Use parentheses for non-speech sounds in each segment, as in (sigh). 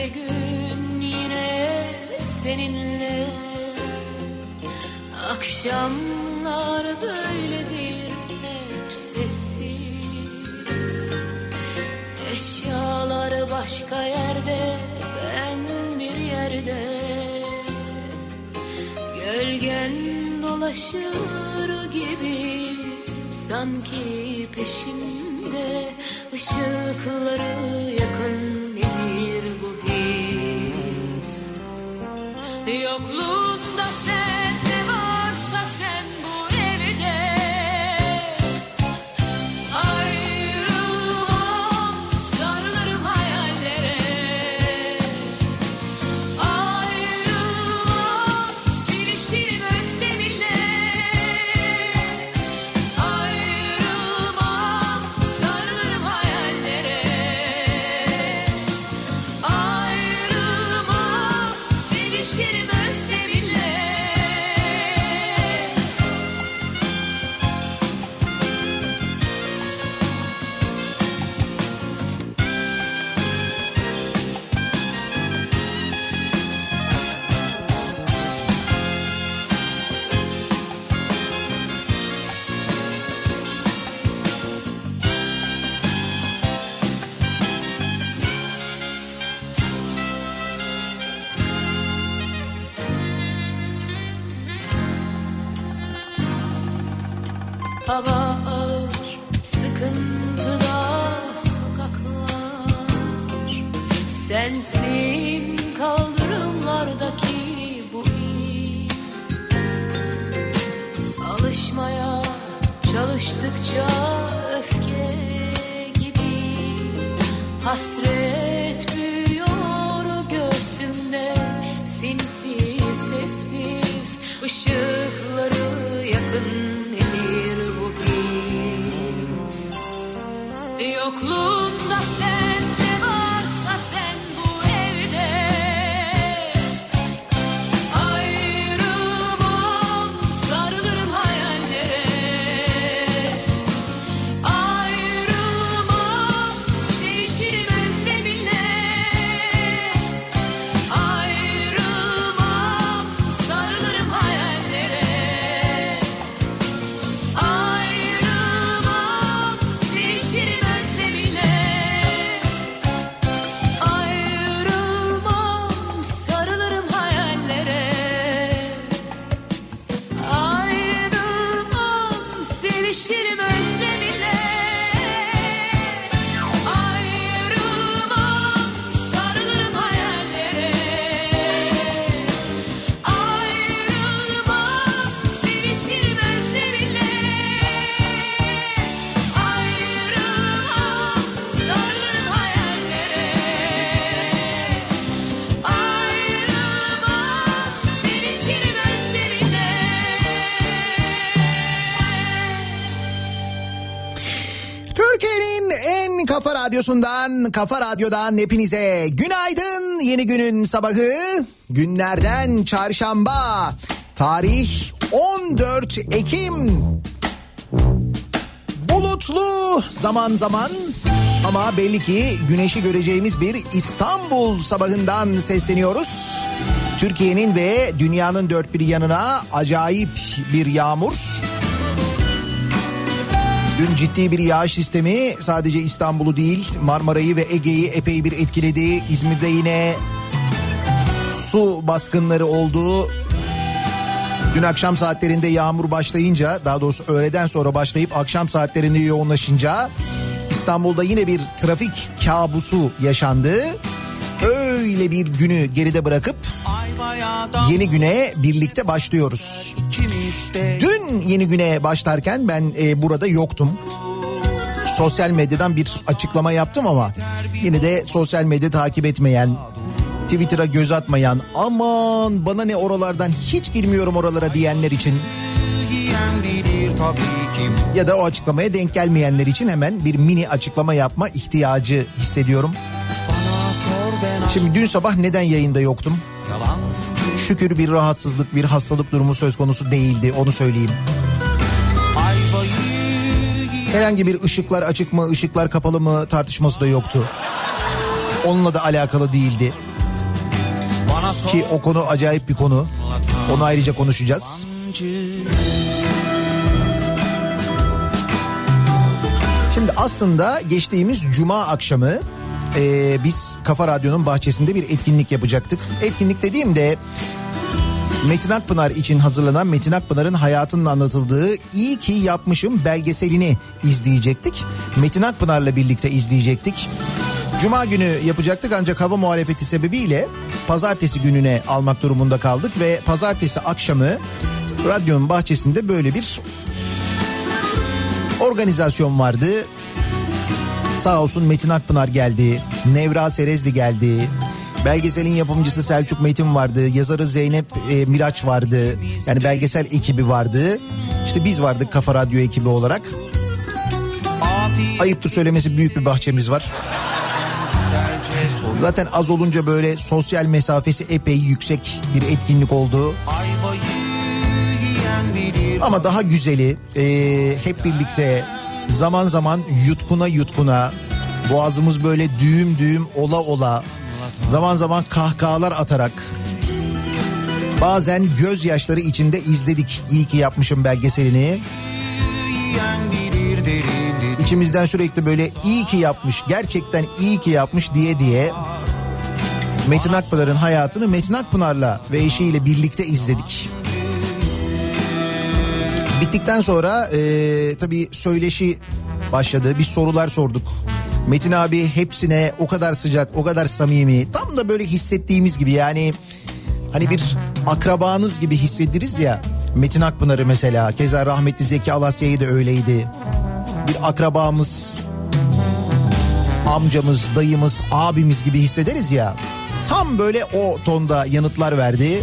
Gelecekte gün yine seninle. Akşamlar böyledir hep sessiz. Eşyalar başka yerde ben bir yerde. Gölgen dolaşır gibi sanki peşimde. Işıkları yakın Yokluğunda sen çalıştıkça öfke gibi Hasret radyosundan, kafa radyodan hepinize günaydın. Yeni günün sabahı günlerden çarşamba. Tarih 14 Ekim. Bulutlu zaman zaman ama belli ki güneşi göreceğimiz bir İstanbul sabahından sesleniyoruz. Türkiye'nin ve dünyanın dört bir yanına acayip bir yağmur. Dün ciddi bir yağış sistemi sadece İstanbul'u değil Marmara'yı ve Ege'yi epey bir etkiledi. İzmir'de yine su baskınları oldu. Dün akşam saatlerinde yağmur başlayınca daha doğrusu öğleden sonra başlayıp akşam saatlerinde yoğunlaşınca İstanbul'da yine bir trafik kabusu yaşandı. Öyle bir günü geride bırakıp yeni güne birlikte başlıyoruz. Dün yeni güne başlarken ben e, burada yoktum. Sosyal medyadan bir açıklama yaptım ama yine de sosyal medya takip etmeyen, Twitter'a göz atmayan, aman bana ne oralardan hiç girmiyorum oralara diyenler için ya da o açıklamaya denk gelmeyenler için hemen bir mini açıklama yapma ihtiyacı hissediyorum. Şimdi dün sabah neden yayında yoktum? Şükür bir rahatsızlık, bir hastalık durumu söz konusu değildi onu söyleyeyim. Herhangi bir ışıklar açık mı, ışıklar kapalı mı tartışması da yoktu. Onunla da alakalı değildi. Ki o konu acayip bir konu. Onu ayrıca konuşacağız. Şimdi aslında geçtiğimiz cuma akşamı e, biz Kafa Radyo'nun bahçesinde bir etkinlik yapacaktık. Etkinlik dediğimde Metin Akpınar için hazırlanan Metin Akpınar'ın hayatının anlatıldığı İyi ki yapmışım belgeselini izleyecektik. Metin Akpınar'la birlikte izleyecektik. Cuma günü yapacaktık ancak hava muhalefeti sebebiyle pazartesi gününe almak durumunda kaldık ve pazartesi akşamı radyonun bahçesinde böyle bir organizasyon vardı. Sağ olsun Metin Akpınar geldi. Nevra Serezli geldi. Belgeselin yapımcısı Selçuk Metin vardı. Yazarı Zeynep e, Miraç vardı. Yani belgesel ekibi vardı. İşte biz vardık Kafa Radyo ekibi olarak. Ayıptır söylemesi büyük bir bahçemiz var. Zaten az olunca böyle sosyal mesafesi epey yüksek bir etkinlik oldu. Ama daha güzeli e, hep birlikte zaman zaman yutkuna yutkuna boğazımız böyle düğüm düğüm ola ola zaman zaman kahkahalar atarak bazen gözyaşları içinde izledik iyi ki yapmışım belgeselini. İçimizden sürekli böyle iyi ki yapmış gerçekten iyi ki yapmış diye diye Metin Akpınar'ın hayatını Metin Akpınar'la ve eşiyle birlikte izledik. Bittikten sonra e, tabii söyleşi başladı. Biz sorular sorduk. Metin abi hepsine o kadar sıcak, o kadar samimi. Tam da böyle hissettiğimiz gibi yani hani bir akrabanız gibi hissediriz ya. Metin Akpınar'ı mesela. Keza rahmetli Zeki Alasya'yı da öyleydi. Bir akrabamız, amcamız, dayımız, abimiz gibi hissederiz ya. Tam böyle o tonda yanıtlar verdi.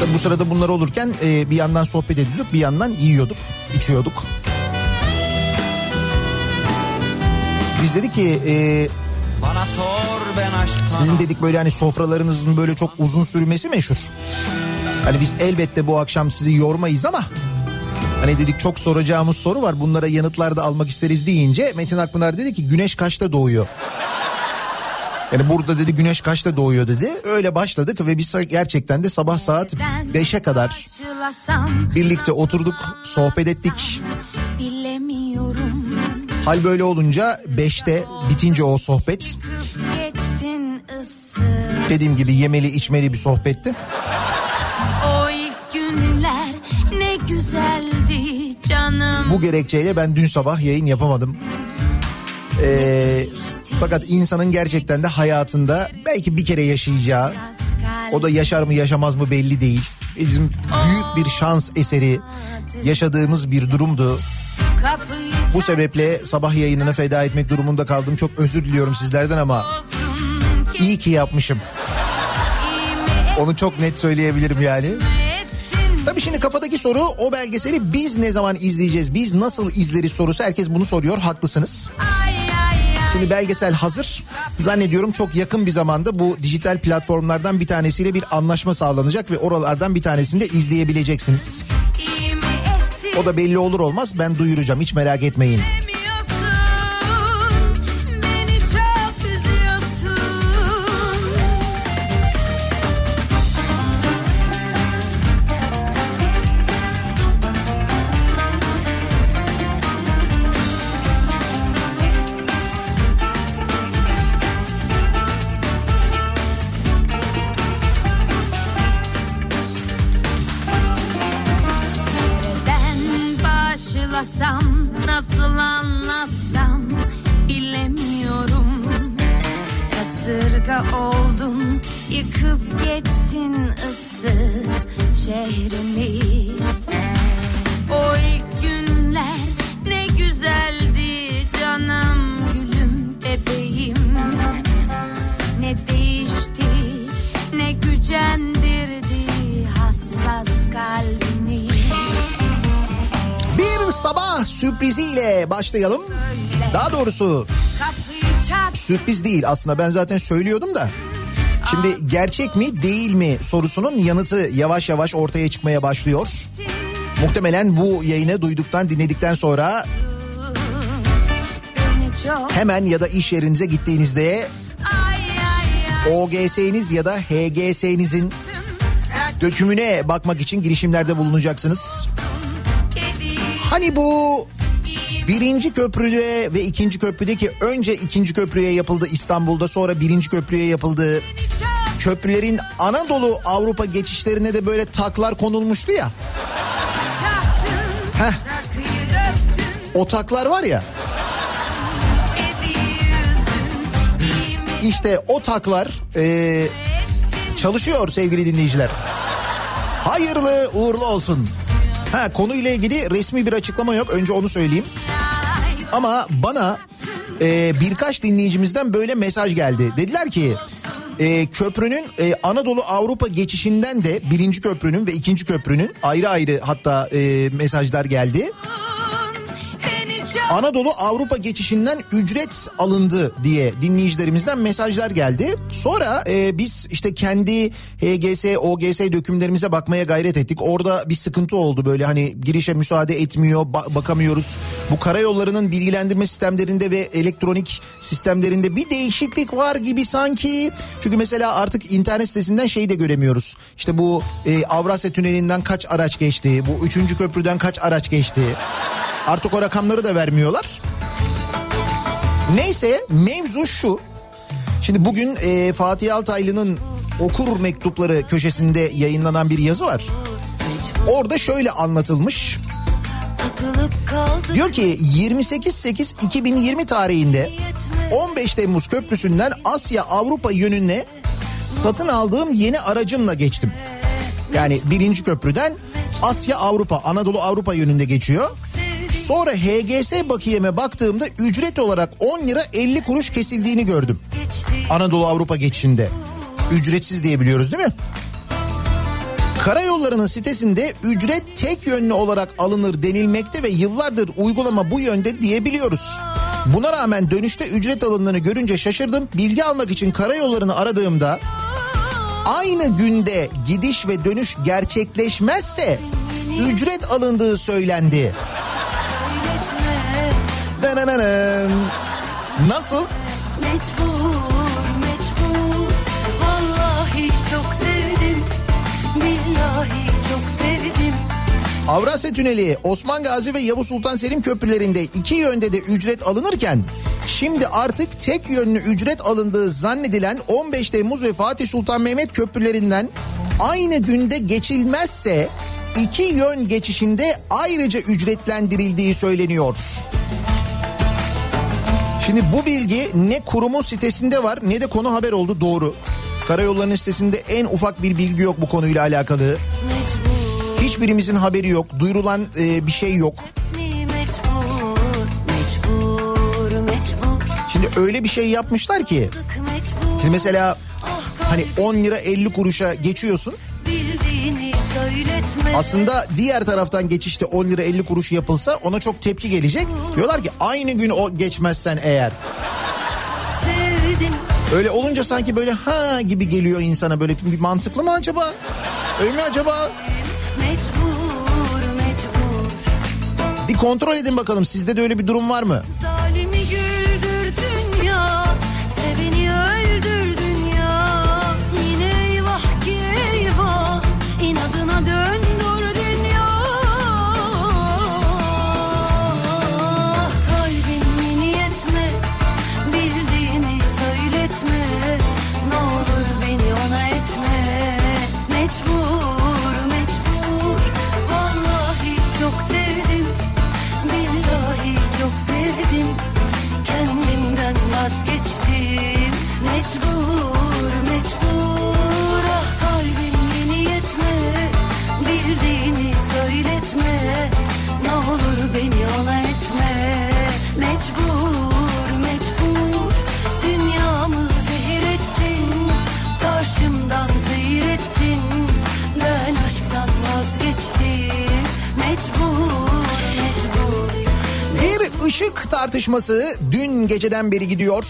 Tabii bu sırada bunlar olurken e, bir yandan sohbet ediyorduk bir yandan yiyorduk, içiyorduk. Biz dedik ki e, Bana sor ben aşkına sizin dedik böyle hani sofralarınızın böyle çok uzun sürmesi meşhur. Hani biz elbette bu akşam sizi yormayız ama hani dedik çok soracağımız soru var bunlara yanıtlar da almak isteriz deyince Metin Akpınar dedi ki güneş kaçta doğuyor? Yani burada dedi güneş kaçta doğuyor dedi. Öyle başladık ve biz gerçekten de sabah saat 5'e kadar birlikte oturduk, sohbet ettik. Hal böyle olunca 5'te bitince o sohbet dediğim gibi yemeli içmeli bir sohbetti. O ilk günler ne güzeldi canım. Bu gerekçeyle ben dün sabah yayın yapamadım. Ee, fakat insanın gerçekten de hayatında belki bir kere yaşayacağı, o da yaşar mı yaşamaz mı belli değil. Bizim büyük bir şans eseri yaşadığımız bir durumdu. Bu sebeple sabah yayınını feda etmek durumunda kaldım. Çok özür diliyorum sizlerden ama iyi ki yapmışım. Onu çok net söyleyebilirim yani. Tabii şimdi kafadaki soru o belgeseli biz ne zaman izleyeceğiz? Biz nasıl izleriz sorusu herkes bunu soruyor. Haklısınız. Ay. Şimdi belgesel hazır. Zannediyorum çok yakın bir zamanda bu dijital platformlardan bir tanesiyle bir anlaşma sağlanacak ve oralardan bir tanesini de izleyebileceksiniz. O da belli olur olmaz ben duyuracağım hiç merak etmeyin. Başlayalım. Daha doğrusu sürpriz değil aslında ben zaten söylüyordum da. Şimdi gerçek mi değil mi sorusunun yanıtı yavaş yavaş ortaya çıkmaya başlıyor. Muhtemelen bu yayını duyduktan dinledikten sonra Hemen ya da iş yerinize gittiğinizde OGS'niz ya da HGS'nizin dökümüne bakmak için girişimlerde bulunacaksınız. Hani bu birinci köprüde ve ikinci köprüdeki önce ikinci köprüye yapıldı İstanbul'da sonra birinci köprüye yapıldı. Köprülerin Anadolu Avrupa geçişlerine de böyle taklar konulmuştu ya. Heh. O taklar var ya işte o taklar e, çalışıyor sevgili dinleyiciler. Hayırlı uğurlu olsun. Ha konuyla ilgili resmi bir açıklama yok. Önce onu söyleyeyim. Ama bana e, birkaç dinleyicimizden böyle mesaj geldi. Dediler ki e, köprünün e, Anadolu Avrupa geçişinden de birinci köprünün ve ikinci köprünün ayrı ayrı hatta e, mesajlar geldi. Çok Anadolu Avrupa geçişinden ücret alındı diye dinleyicilerimizden mesajlar geldi. Sonra e, biz işte kendi HGS, OGS dökümlerimize bakmaya gayret ettik. Orada bir sıkıntı oldu böyle hani girişe müsaade etmiyor, ba- bakamıyoruz. Bu karayollarının bilgilendirme sistemlerinde ve elektronik sistemlerinde bir değişiklik var gibi sanki. Çünkü mesela artık internet sitesinden şeyi de göremiyoruz. İşte bu e, Avrasya Tüneli'nden kaç araç geçti, bu üçüncü köprüden kaç araç geçti. Artık o rakamları da vermiyorlar. Neyse mevzu şu. Şimdi bugün e, Fatih Altaylı'nın okur mektupları köşesinde yayınlanan bir yazı var. Orada şöyle anlatılmış. Diyor ki 28.8.2020 tarihinde 15 Temmuz Köprüsü'nden Asya Avrupa yönüne satın aldığım yeni aracımla geçtim. Yani birinci köprüden Asya Avrupa Anadolu Avrupa yönünde geçiyor. Sonra HGS bakiyeme baktığımda ücret olarak 10 lira 50 kuruş kesildiğini gördüm. Anadolu Avrupa geçişinde. Ücretsiz diye biliyoruz değil mi? Karayollarının sitesinde ücret tek yönlü olarak alınır denilmekte ve yıllardır uygulama bu yönde diyebiliyoruz. Buna rağmen dönüşte ücret alındığını görünce şaşırdım. Bilgi almak için karayollarını aradığımda aynı günde gidiş ve dönüş gerçekleşmezse ücret alındığı söylendi. Dananana. Nasıl? Mecbur mecbur Vallahi çok sevdim Billahi çok sevdim Avrasya Tüneli, Osman Gazi ve Yavuz Sultan Selim köprülerinde iki yönde de ücret alınırken şimdi artık tek yönlü ücret alındığı zannedilen 15 Temmuz ve Fatih Sultan Mehmet köprülerinden aynı günde geçilmezse iki yön geçişinde ayrıca ücretlendirildiği söyleniyor. Şimdi bu bilgi ne kurumun sitesinde var ne de konu haber oldu doğru. Karayollarının sitesinde en ufak bir bilgi yok bu konuyla alakalı. Hiçbirimizin haberi yok. Duyurulan e, bir şey yok. Şimdi öyle bir şey yapmışlar ki. Şimdi mesela Ah hani 10 lira 50 kuruşa geçiyorsun. Aslında diğer taraftan geçişte 10 lira 50 kuruş yapılsa ona çok tepki gelecek. Diyorlar ki aynı gün o geçmezsen eğer. Öyle olunca sanki böyle ha gibi geliyor insana böyle bir mantıklı mı acaba? Öyle mi acaba? Mecbur mecbur Bir kontrol edin bakalım sizde de öyle bir durum var mı? Zalimi ışık tartışması dün geceden beri gidiyor.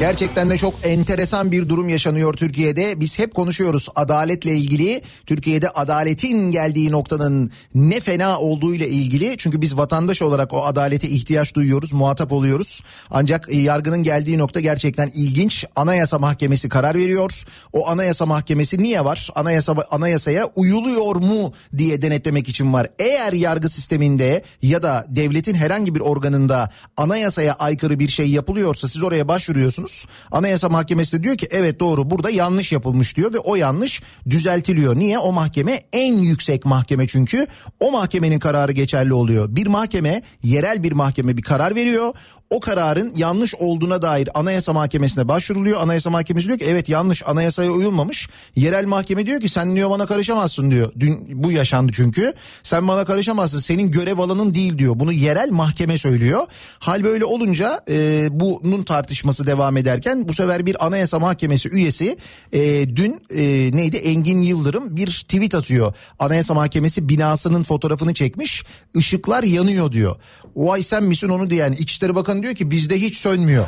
Gerçekten de çok enteresan bir durum yaşanıyor Türkiye'de. Biz hep konuşuyoruz adaletle ilgili. Türkiye'de adaletin geldiği noktanın ne fena olduğu ile ilgili. Çünkü biz vatandaş olarak o adalete ihtiyaç duyuyoruz, muhatap oluyoruz. Ancak e, yargının geldiği nokta gerçekten ilginç. Anayasa Mahkemesi karar veriyor. O Anayasa Mahkemesi niye var? Anayasa anayasaya uyuluyor mu diye denetlemek için var. Eğer yargı sisteminde ya da devletin herhangi bir organında anayasaya aykırı bir şey yapılıyorsa siz oraya başvuruyorsunuz. Anayasa Mahkemesi de diyor ki evet doğru burada yanlış yapılmış diyor ve o yanlış düzeltiliyor. Niye? O mahkeme en yüksek mahkeme çünkü o mahkemenin kararı geçerli oluyor. Bir mahkeme yerel bir mahkeme bir karar veriyor o kararın yanlış olduğuna dair Anayasa Mahkemesi'ne başvuruluyor. Anayasa Mahkemesi diyor ki evet yanlış anayasaya uyulmamış. Yerel mahkeme diyor ki sen diyor bana karışamazsın diyor. Dün bu yaşandı çünkü. Sen bana karışamazsın senin görev alanın değil diyor. Bunu yerel mahkeme söylüyor. Hal böyle olunca e, bunun tartışması devam ederken bu sefer bir Anayasa Mahkemesi üyesi e, dün e, neydi Engin Yıldırım bir tweet atıyor. Anayasa Mahkemesi binasının fotoğrafını çekmiş. Işıklar yanıyor diyor. Vay sen misin onu diyen İçişleri Bakanı diyor ki bizde hiç sönmüyor.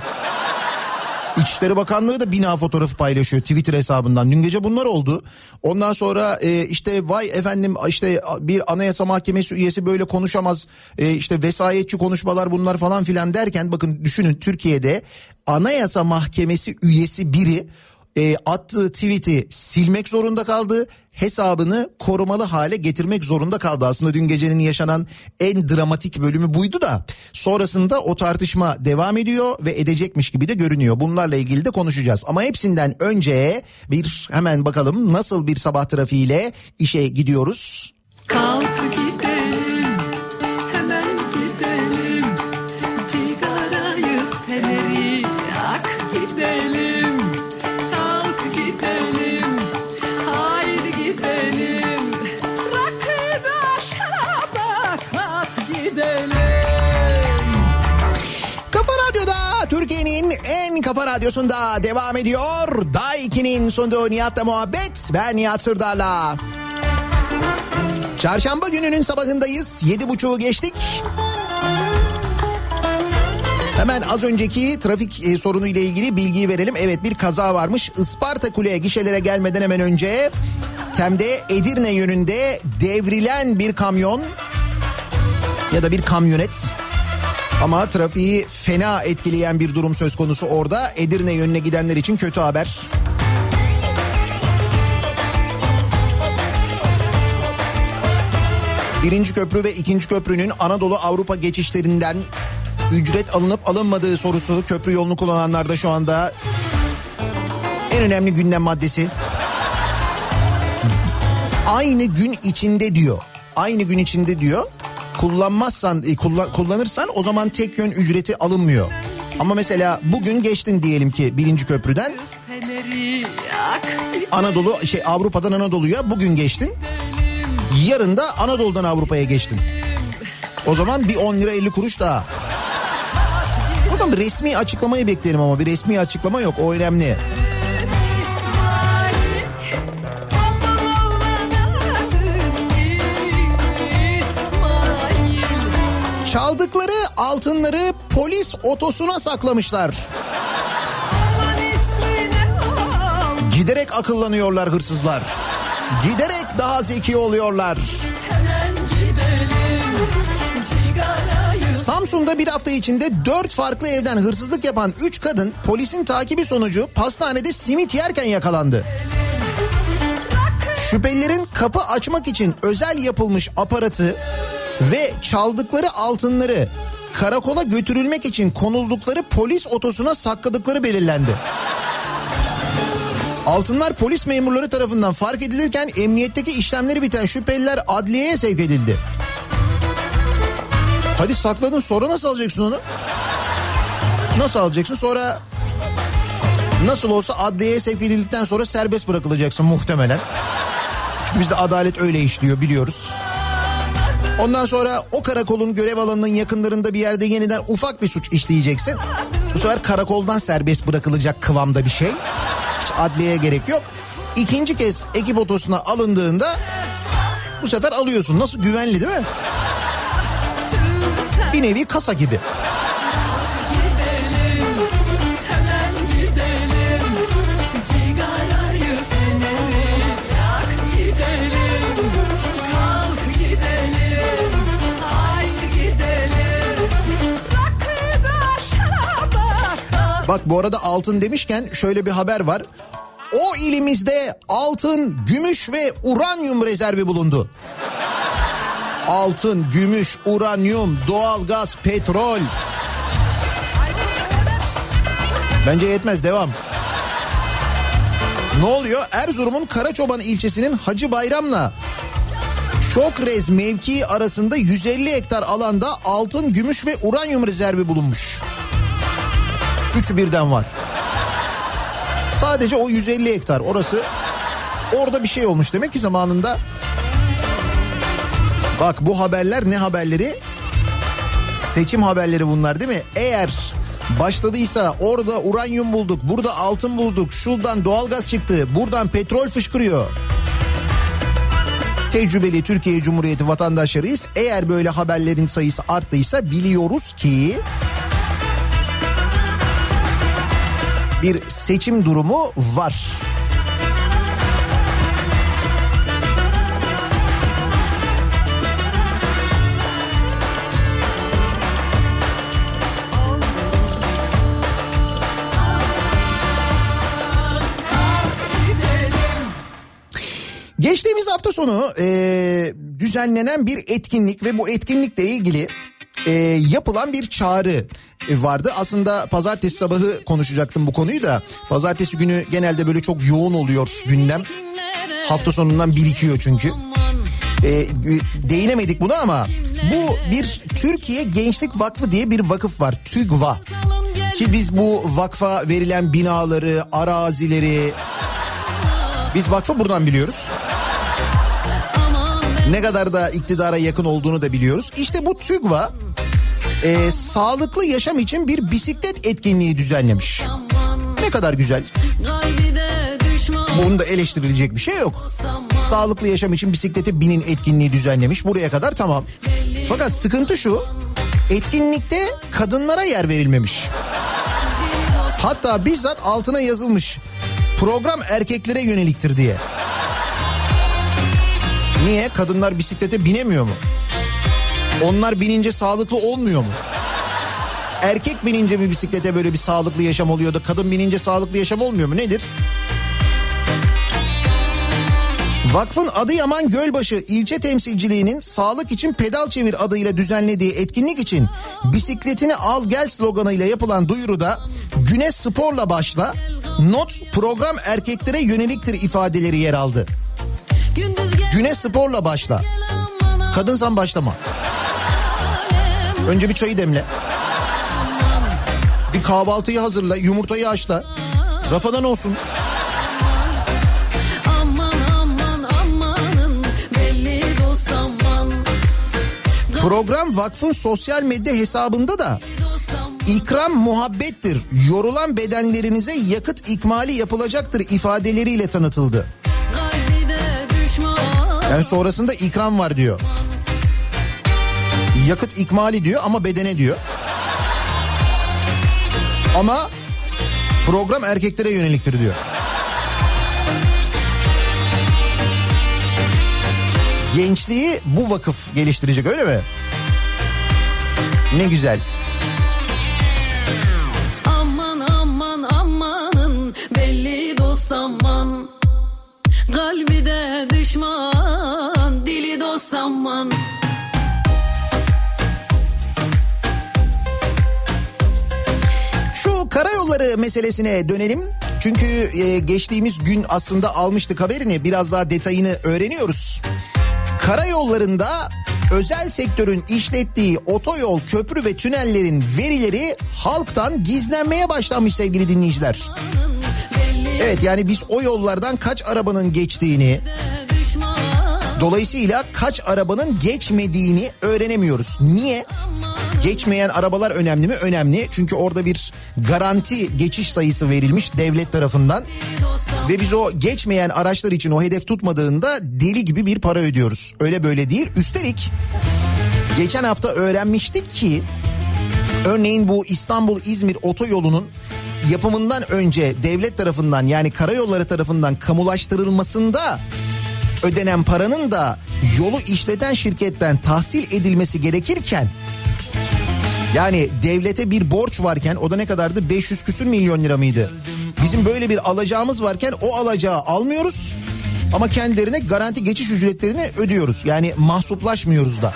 İçişleri Bakanlığı da bina fotoğrafı paylaşıyor Twitter hesabından. Dün gece bunlar oldu. Ondan sonra e, işte vay efendim işte bir anayasa mahkemesi üyesi böyle konuşamaz. E, işte vesayetçi konuşmalar bunlar falan filan derken bakın düşünün Türkiye'de anayasa mahkemesi üyesi biri e, attığı tweet'i silmek zorunda kaldı. Hesabını korumalı hale getirmek zorunda kaldı. Aslında dün gecenin yaşanan en dramatik bölümü buydu da sonrasında o tartışma devam ediyor ve edecekmiş gibi de görünüyor. Bunlarla ilgili de konuşacağız. Ama hepsinden önce bir hemen bakalım nasıl bir sabah trafiğiyle işe gidiyoruz. Kalk kafa radyosunda devam ediyor. Daiki'nin sunduğu Nihat'la muhabbet. Ben Nihat Sırdar'la. Çarşamba gününün sabahındayız. Yedi buçuğu geçtik. Hemen az önceki trafik e, sorunu ile ilgili bilgiyi verelim. Evet bir kaza varmış. Isparta Kule'ye gişelere gelmeden hemen önce Tem'de Edirne yönünde devrilen bir kamyon ya da bir kamyonet ama trafiği fena etkileyen bir durum söz konusu orada. Edirne yönüne gidenler için kötü haber. Birinci köprü ve ikinci köprünün Anadolu Avrupa geçişlerinden ücret alınıp alınmadığı sorusu köprü yolunu kullananlarda şu anda en önemli gündem maddesi. Aynı gün içinde diyor. Aynı gün içinde diyor. Kullanmazsan, e, kullan, kullanırsan o zaman tek yön ücreti alınmıyor. Ama mesela bugün geçtin diyelim ki birinci köprüden. Anadolu şey Avrupa'dan Anadolu'ya bugün geçtin. Yarın da Anadolu'dan Avrupa'ya geçtin. O zaman bir 10 lira 50 kuruş daha. Buradan bir resmi açıklamayı beklerim ama bir resmi açıklama yok o önemli. Çaldıkları altınları polis otosuna saklamışlar. Giderek akıllanıyorlar hırsızlar. Giderek daha zeki oluyorlar. Samsun'da bir hafta içinde dört farklı evden hırsızlık yapan üç kadın polisin takibi sonucu pastanede simit yerken yakalandı. Şüphelilerin kapı açmak için özel yapılmış aparatı ve çaldıkları altınları karakola götürülmek için konuldukları polis otosuna sakladıkları belirlendi. Altınlar polis memurları tarafından fark edilirken emniyetteki işlemleri biten şüpheliler adliyeye sevk edildi. Hadi sakladın sonra nasıl alacaksın onu? Nasıl alacaksın sonra nasıl olsa adliyeye sevk edildikten sonra serbest bırakılacaksın muhtemelen. Çünkü bizde adalet öyle işliyor biliyoruz. Ondan sonra o karakolun görev alanının yakınlarında bir yerde yeniden ufak bir suç işleyeceksin. Bu sefer karakoldan serbest bırakılacak kıvamda bir şey. Hiç adliyeye gerek yok. İkinci kez ekip otosuna alındığında bu sefer alıyorsun. Nasıl güvenli değil mi? Bir nevi kasa gibi. Bak bu arada altın demişken şöyle bir haber var. O ilimizde altın, gümüş ve uranyum rezervi bulundu. Altın, gümüş, uranyum, doğalgaz, petrol. Bence yetmez devam. Ne oluyor? Erzurum'un Karaçoban ilçesinin Hacı Bayram'la Şokrez mevkii arasında 150 hektar alanda altın, gümüş ve uranyum rezervi bulunmuş. Üçü birden var. Sadece o 150 hektar orası orada bir şey olmuş demek ki zamanında. Bak bu haberler ne haberleri? Seçim haberleri bunlar değil mi? Eğer başladıysa orada uranyum bulduk, burada altın bulduk, şuradan doğalgaz çıktı, buradan petrol fışkırıyor. Tecrübeli Türkiye Cumhuriyeti vatandaşlarıyız. Eğer böyle haberlerin sayısı arttıysa biliyoruz ki bir seçim durumu var. Geçtiğimiz hafta sonu e, düzenlenen bir etkinlik ve bu etkinlikle ilgili e, yapılan bir çağrı vardı. Aslında pazartesi sabahı konuşacaktım bu konuyu da. Pazartesi günü genelde böyle çok yoğun oluyor gündem. Hafta sonundan birikiyor çünkü. E, değinemedik buna ama bu bir Türkiye Gençlik Vakfı diye bir vakıf var. TÜGVA. Ki biz bu vakfa verilen binaları, arazileri biz vakfı buradan biliyoruz. Ne kadar da iktidara yakın olduğunu da biliyoruz. İşte bu TÜGVA e, sağlıklı yaşam için bir bisiklet etkinliği düzenlemiş. Ne kadar güzel. Bunda eleştirilecek bir şey yok. Sağlıklı yaşam için bisiklete binin etkinliği düzenlemiş. Buraya kadar tamam. Fakat sıkıntı şu. Etkinlikte kadınlara yer verilmemiş. Hatta bizzat altına yazılmış. Program erkeklere yöneliktir diye. Niye? Kadınlar bisiklete binemiyor mu? Onlar binince sağlıklı olmuyor mu? Erkek binince bir bisiklete böyle bir sağlıklı yaşam oluyor da kadın binince sağlıklı yaşam olmuyor mu? Nedir? Vakfın Adıyaman Gölbaşı ilçe temsilciliğinin sağlık için pedal çevir adıyla düzenlediği etkinlik için bisikletini al gel sloganıyla yapılan duyuruda güne sporla başla not program erkeklere yöneliktir ifadeleri yer aldı. Güne sporla başla. Kadınsan başlama. Önce bir çayı demle. Bir kahvaltıyı hazırla, yumurtayı haşla. Rafadan olsun. Program vakfın sosyal medya hesabında da ikram muhabbettir. Yorulan bedenlerinize yakıt ikmali yapılacaktır ifadeleriyle tanıtıldı. Yani sonrasında ikram var diyor. Yakıt ikmali diyor ama bedene diyor. Ama program erkeklere yöneliktir diyor. Gençliği bu vakıf geliştirecek öyle mi? Ne güzel. Düşman dili dost aman Şu karayolları meselesine dönelim. Çünkü e, geçtiğimiz gün aslında almıştık haberini biraz daha detayını öğreniyoruz. Karayollarında özel sektörün işlettiği otoyol, köprü ve tünellerin verileri halktan gizlenmeye başlanmış sevgili dinleyiciler. belli Evet yani biz o yollardan kaç arabanın geçtiğini, dolayısıyla kaç arabanın geçmediğini öğrenemiyoruz. Niye? Geçmeyen arabalar önemli mi? Önemli. Çünkü orada bir garanti geçiş sayısı verilmiş devlet tarafından. Ve biz o geçmeyen araçlar için o hedef tutmadığında deli gibi bir para ödüyoruz. Öyle böyle değil. Üstelik geçen hafta öğrenmiştik ki örneğin bu İstanbul-İzmir otoyolunun yapımından önce devlet tarafından yani karayolları tarafından kamulaştırılmasında ödenen paranın da yolu işleten şirketten tahsil edilmesi gerekirken Yani devlete bir borç varken o da ne kadardı? 500 küsür milyon lira mıydı? Bizim böyle bir alacağımız varken o alacağı almıyoruz. Ama kendilerine garanti geçiş ücretlerini ödüyoruz. Yani mahsuplaşmıyoruz da.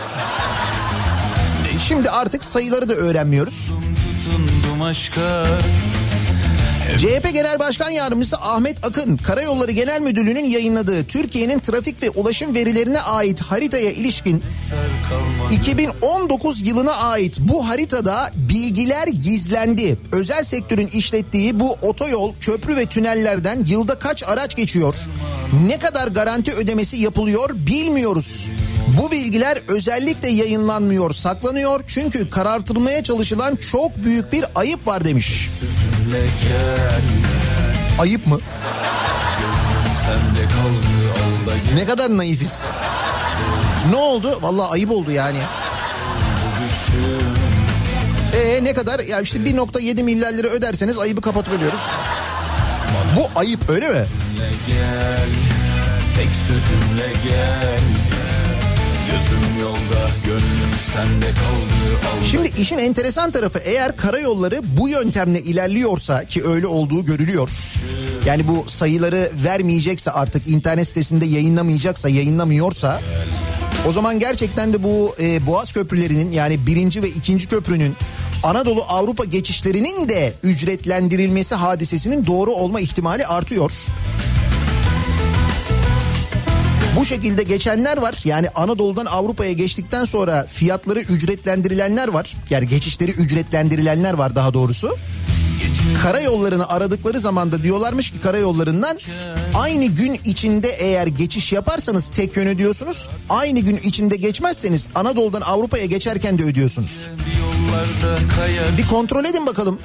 Şimdi artık sayıları da öğrenmiyoruz. Tutundum aşka CHP Genel Başkan Yardımcısı Ahmet Akın, Karayolları Genel Müdürlüğü'nün yayınladığı Türkiye'nin trafik ve ulaşım verilerine ait haritaya ilişkin 2019 yılına ait bu haritada bilgiler gizlendi. Özel sektörün işlettiği bu otoyol, köprü ve tünellerden yılda kaç araç geçiyor? Ne kadar garanti ödemesi yapılıyor bilmiyoruz. Bu bilgiler özellikle yayınlanmıyor, saklanıyor çünkü karartılmaya çalışılan çok büyük bir ayıp var demiş. Gel Ayıp mı? Ne kadar naifiz. Ne oldu? Vallahi ayıp oldu yani. Ee ne kadar? Ya işte 1.7 milyar lira öderseniz ayıbı kapatıveriyoruz. Bu ayıp öyle mi? Tek sözünle gel Şimdi işin enteresan tarafı eğer karayolları bu yöntemle ilerliyorsa ki öyle olduğu görülüyor. Yani bu sayıları vermeyecekse artık internet sitesinde yayınlamayacaksa yayınlamıyorsa o zaman gerçekten de bu e, Boğaz köprülerinin yani birinci ve ikinci köprünün Anadolu Avrupa geçişlerinin de ücretlendirilmesi hadisesinin doğru olma ihtimali artıyor. Bu şekilde geçenler var. Yani Anadolu'dan Avrupa'ya geçtikten sonra fiyatları ücretlendirilenler var. Yani geçişleri ücretlendirilenler var daha doğrusu. Karayollarını aradıkları zaman da diyorlarmış ki karayollarından aynı gün içinde eğer geçiş yaparsanız tek yön ödüyorsunuz. Aynı gün içinde geçmezseniz Anadolu'dan Avrupa'ya geçerken de ödüyorsunuz. Bir kontrol edin bakalım.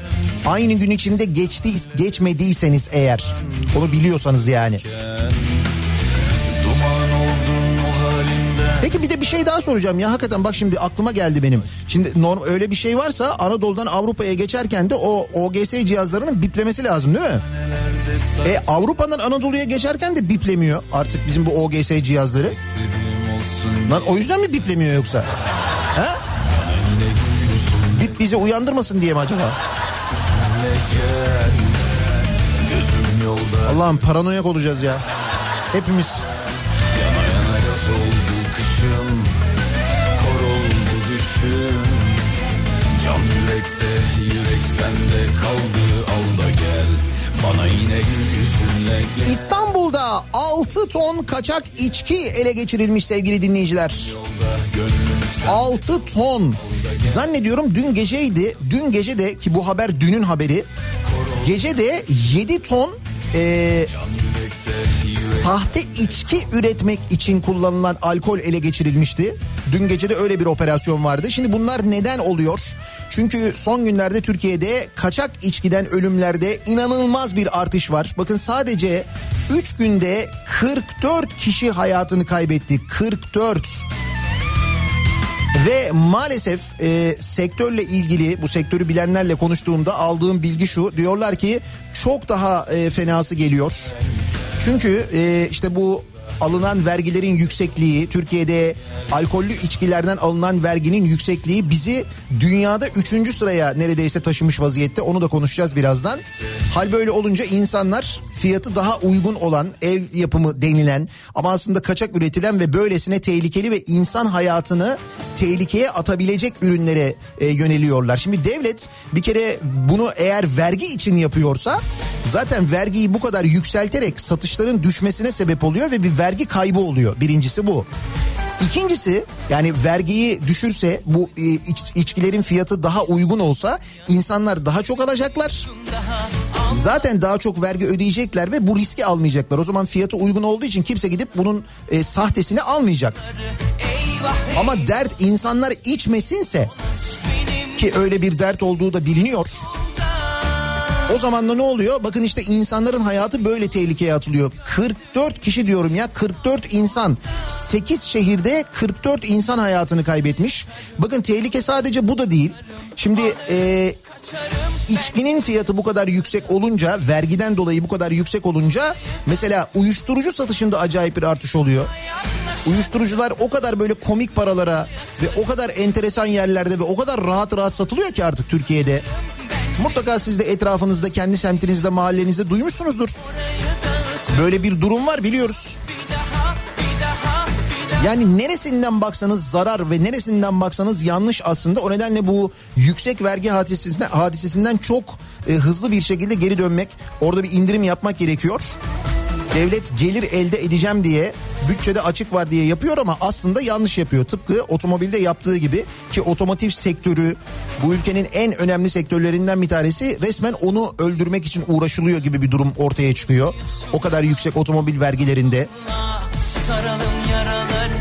Aynı gün içinde geçti geçmediyseniz eğer. Onu biliyorsanız yani. Duman Peki bir de bir şey daha soracağım ya hakikaten bak şimdi aklıma geldi benim. Şimdi norm öyle bir şey varsa Anadolu'dan Avrupa'ya geçerken de o OGS cihazlarının biplemesi lazım değil mi? E Avrupa'dan Anadolu'ya geçerken de biplemiyor artık bizim bu OGS cihazları. Lan o yüzden mi biplemiyor yoksa? Ha? Bip bizi uyandırmasın diye mi acaba? Allah'ım paranoyak olacağız ya. Hepimiz. Can yürekte yürek sende kaldı Al da gel bana yine yüzünle gel İstanbul'da 6 ton kaçak içki ele geçirilmiş sevgili dinleyiciler. Gönlüm sen 6 ton. Zannediyorum dün geceydi. Dün gece de ki bu haber dünün haberi. Gece de 7 ton e, sahte içki üretmek için kullanılan alkol ele geçirilmişti. Dün gece de öyle bir operasyon vardı. Şimdi bunlar neden oluyor? Çünkü son günlerde Türkiye'de kaçak içkiden ölümlerde inanılmaz bir artış var. Bakın sadece 3 günde 44 kişi hayatını kaybetti. 44. Ve maalesef e, sektörle ilgili bu sektörü bilenlerle konuştuğumda aldığım bilgi şu. Diyorlar ki çok daha e, fenası geliyor. Çünkü e, işte bu alınan vergilerin yüksekliği, Türkiye'de alkollü içkilerden alınan verginin yüksekliği bizi dünyada üçüncü sıraya neredeyse taşımış vaziyette. Onu da konuşacağız birazdan. Hal böyle olunca insanlar fiyatı daha uygun olan ev yapımı denilen ama aslında kaçak üretilen ve böylesine tehlikeli ve insan hayatını tehlikeye atabilecek ürünlere e, yöneliyorlar. Şimdi devlet bir kere bunu eğer vergi için yapıyorsa zaten vergiyi bu kadar yükselterek satışların düşmesine sebep oluyor ve bir vergi kaybı oluyor. Birincisi bu. İkincisi yani vergiyi düşürse bu e, iç- içkilerin fiyatı daha uygun olsa insanlar daha çok alacaklar. Zaten daha çok vergi ödeyecekler ve bu riski almayacaklar. O zaman fiyatı uygun olduğu için kimse gidip bunun e, sahtesini almayacak. Ama dert insanlar içmesinse ki öyle bir dert olduğu da biliniyor. O zaman da ne oluyor? Bakın işte insanların hayatı böyle tehlikeye atılıyor. 44 kişi diyorum ya 44 insan. 8 şehirde 44 insan hayatını kaybetmiş. Bakın tehlike sadece bu da değil. Şimdi e, içkinin fiyatı bu kadar yüksek olunca vergiden dolayı bu kadar yüksek olunca mesela uyuşturucu satışında acayip bir artış oluyor. Uyuşturucular o kadar böyle komik paralara ve o kadar enteresan yerlerde ve o kadar rahat rahat satılıyor ki artık Türkiye'de. Mutlaka siz de etrafınızda, kendi semtinizde, mahallenizde duymuşsunuzdur. Böyle bir durum var biliyoruz. Yani neresinden baksanız zarar ve neresinden baksanız yanlış aslında. O nedenle bu yüksek vergi hadisesinden, hadisesinden çok e, hızlı bir şekilde geri dönmek, orada bir indirim yapmak gerekiyor. Devlet gelir elde edeceğim diye bütçede açık var diye yapıyor ama aslında yanlış yapıyor. Tıpkı otomobilde yaptığı gibi ki otomotiv sektörü bu ülkenin en önemli sektörlerinden bir tanesi resmen onu öldürmek için uğraşılıyor gibi bir durum ortaya çıkıyor. O kadar yüksek otomobil vergilerinde. Saralım yaraları,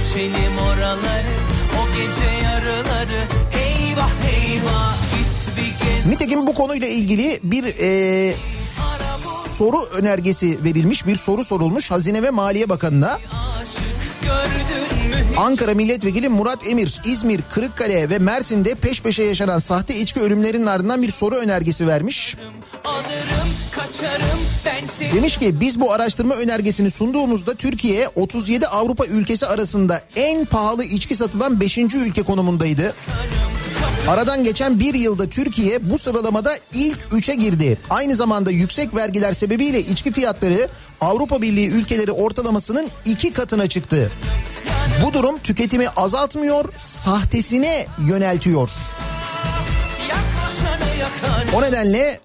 içelim oraları, o gece yarıları. Eyvah eyvah. Nitekim bu konuyla ilgili bir e, soru önergesi verilmiş, bir soru sorulmuş Hazine ve Maliye Bakanı'na. Ankara Milletvekili Murat Emir, İzmir, Kırıkkale ve Mersin'de peş peşe yaşanan sahte içki ölümlerinin ardından bir soru önergesi vermiş. Alırım kaçarım. Demiş ki biz bu araştırma önergesini sunduğumuzda Türkiye 37 Avrupa ülkesi arasında en pahalı içki satılan 5. ülke konumundaydı. Aradan geçen bir yılda Türkiye bu sıralamada ilk üçe girdi. Aynı zamanda yüksek vergiler sebebiyle içki fiyatları Avrupa Birliği ülkeleri ortalamasının iki katına çıktı. Bu durum tüketimi azaltmıyor, sahtesine yöneltiyor. O nedenle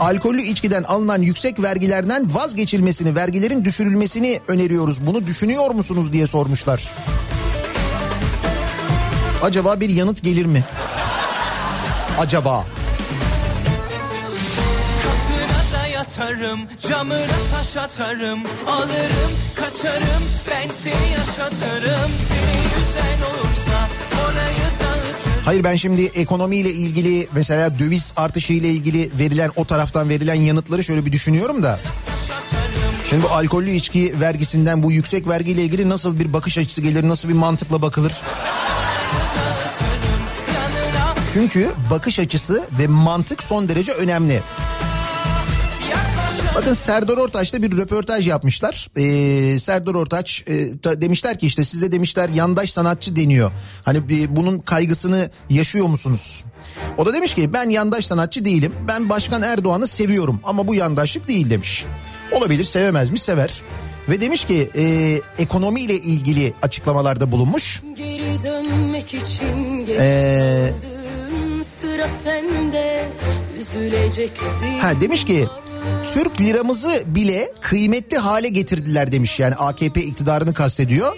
alkollü içkiden alınan yüksek vergilerden vazgeçilmesini, vergilerin düşürülmesini öneriyoruz. Bunu düşünüyor musunuz diye sormuşlar. Acaba bir yanıt gelir mi? Acaba. Yatarım, camına taş atarım. Alırım, kaçarım, ben seni yaşatırım. Seni güzel olursa orayı dağıtırım. Hayır ben şimdi ekonomiyle ilgili mesela döviz artışı ile ilgili verilen o taraftan verilen yanıtları şöyle bir düşünüyorum da. Atarım, Şimdi bu alkollü içki vergisinden bu yüksek vergiyle ilgili nasıl bir bakış açısı gelir, nasıl bir mantıkla bakılır? Çünkü bakış açısı ve mantık son derece önemli. Bakın Serdar Ortaç'ta bir röportaj yapmışlar. Ee, Serdar Ortaç e, ta- demişler ki işte size demişler yandaş sanatçı deniyor. Hani bir, bunun kaygısını yaşıyor musunuz? O da demiş ki ben yandaş sanatçı değilim. Ben Başkan Erdoğan'ı seviyorum ama bu yandaşlık değil demiş. Olabilir sevemez mi sever. Ve demiş ki e, ekonomiyle ilgili açıklamalarda bulunmuş. Geri dönmek için geç Ee, sıra sende üzüleceksin. Ha demiş ki Türk liramızı bile kıymetli hale getirdiler demiş. Yani AKP iktidarını kastediyor.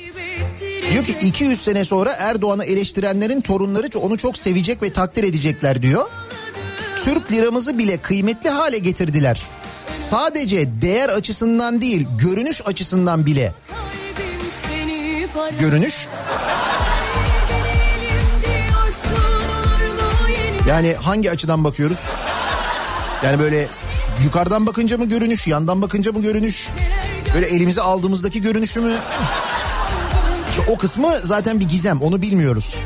Diyor ki 200 sene sonra Erdoğan'ı eleştirenlerin torunları onu çok sevecek ve takdir edecekler diyor. Türk liramızı bile kıymetli hale getirdiler. Sadece değer açısından değil, görünüş açısından bile. Görünüş yani hangi açıdan bakıyoruz? Yani böyle yukarıdan bakınca mı görünüş, yandan bakınca mı görünüş? Böyle elimize aldığımızdaki görünüşü mü? İşte o kısmı zaten bir gizem onu bilmiyoruz.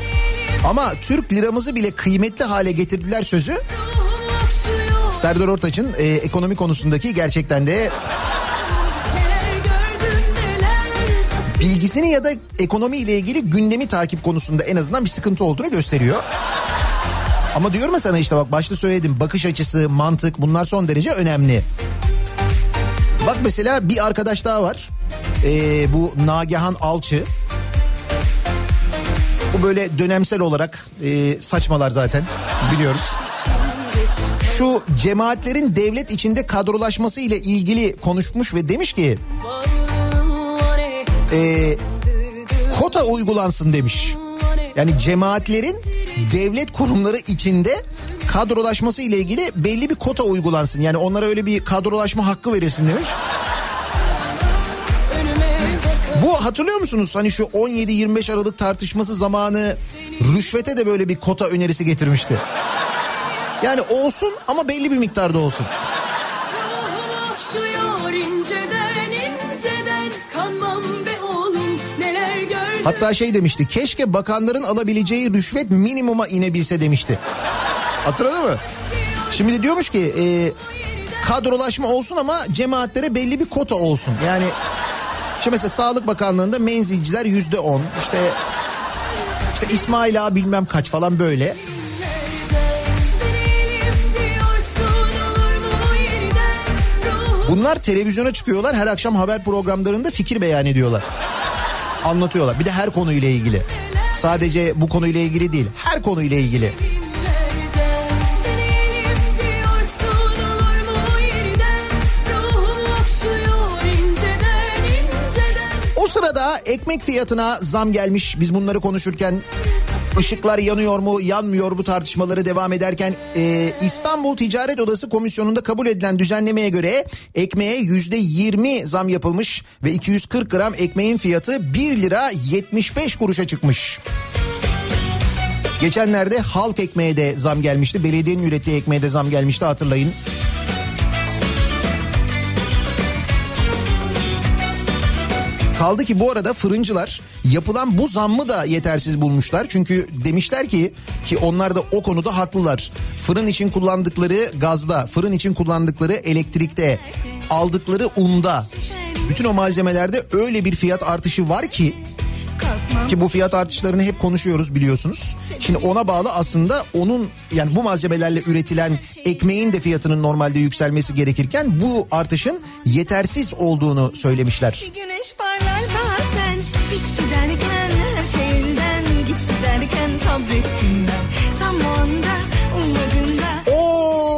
Ama Türk liramızı bile kıymetli hale getirdiler sözü. Serdar Ortaç'ın e, ekonomi konusundaki gerçekten de bilgisini ya da ekonomi ile ilgili gündemi takip konusunda en azından bir sıkıntı olduğunu gösteriyor. Ama diyorum ya sana işte bak başta söyledim bakış açısı, mantık bunlar son derece önemli. Bak mesela bir arkadaş daha var. Ee, bu Nagihan Alçı. Bu böyle dönemsel olarak e, saçmalar zaten biliyoruz. Şu cemaatlerin devlet içinde kadrolaşması ile ilgili konuşmuş ve demiş ki e, kota uygulansın demiş. Yani cemaatlerin devlet kurumları içinde kadrolaşması ile ilgili belli bir kota uygulansın. Yani onlara öyle bir kadrolaşma hakkı verilsin demiş. Bu hatırlıyor musunuz? Hani şu 17-25 Aralık tartışması zamanı rüşvete de böyle bir kota önerisi getirmişti. Yani olsun ama belli bir miktarda olsun. Hatta şey demişti keşke bakanların alabileceği rüşvet minimuma inebilse demişti. Hatırladın mı? Şimdi de diyormuş ki e, kadrolaşma olsun ama cemaatlere belli bir kota olsun. Yani İşte mesela Sağlık Bakanlığı'nda menzilciler yüzde on. İşte işte İsmail Ağa bilmem kaç falan böyle. Bunlar televizyona çıkıyorlar her akşam haber programlarında fikir beyan ediyorlar. Anlatıyorlar. Bir de her konuyla ilgili. Sadece bu konuyla ilgili değil. Her konuyla ilgili. O sırada ekmek fiyatına zam gelmiş. Biz bunları konuşurken ışıklar yanıyor mu yanmıyor mu tartışmaları devam ederken e, İstanbul Ticaret Odası Komisyonu'nda kabul edilen düzenlemeye göre ekmeğe yüzde yirmi zam yapılmış ve 240 gram ekmeğin fiyatı 1 lira 75 kuruşa çıkmış. Geçenlerde halk ekmeğe de zam gelmişti. Belediyenin ürettiği ekmeğe de zam gelmişti hatırlayın. Kaldı ki bu arada fırıncılar yapılan bu zammı da yetersiz bulmuşlar. Çünkü demişler ki ki onlar da o konuda haklılar. Fırın için kullandıkları gazda, fırın için kullandıkları elektrikte, aldıkları unda bütün o malzemelerde öyle bir fiyat artışı var ki ki bu fiyat artışlarını hep konuşuyoruz biliyorsunuz. Şimdi ona bağlı aslında onun yani bu malzemelerle üretilen ekmeğin de fiyatının normalde yükselmesi gerekirken bu artışın yetersiz olduğunu söylemişler. Güneş parlar bazen Bitti derken her şeyinden Gitti derken sabrettim ben Tam o anda ummadığında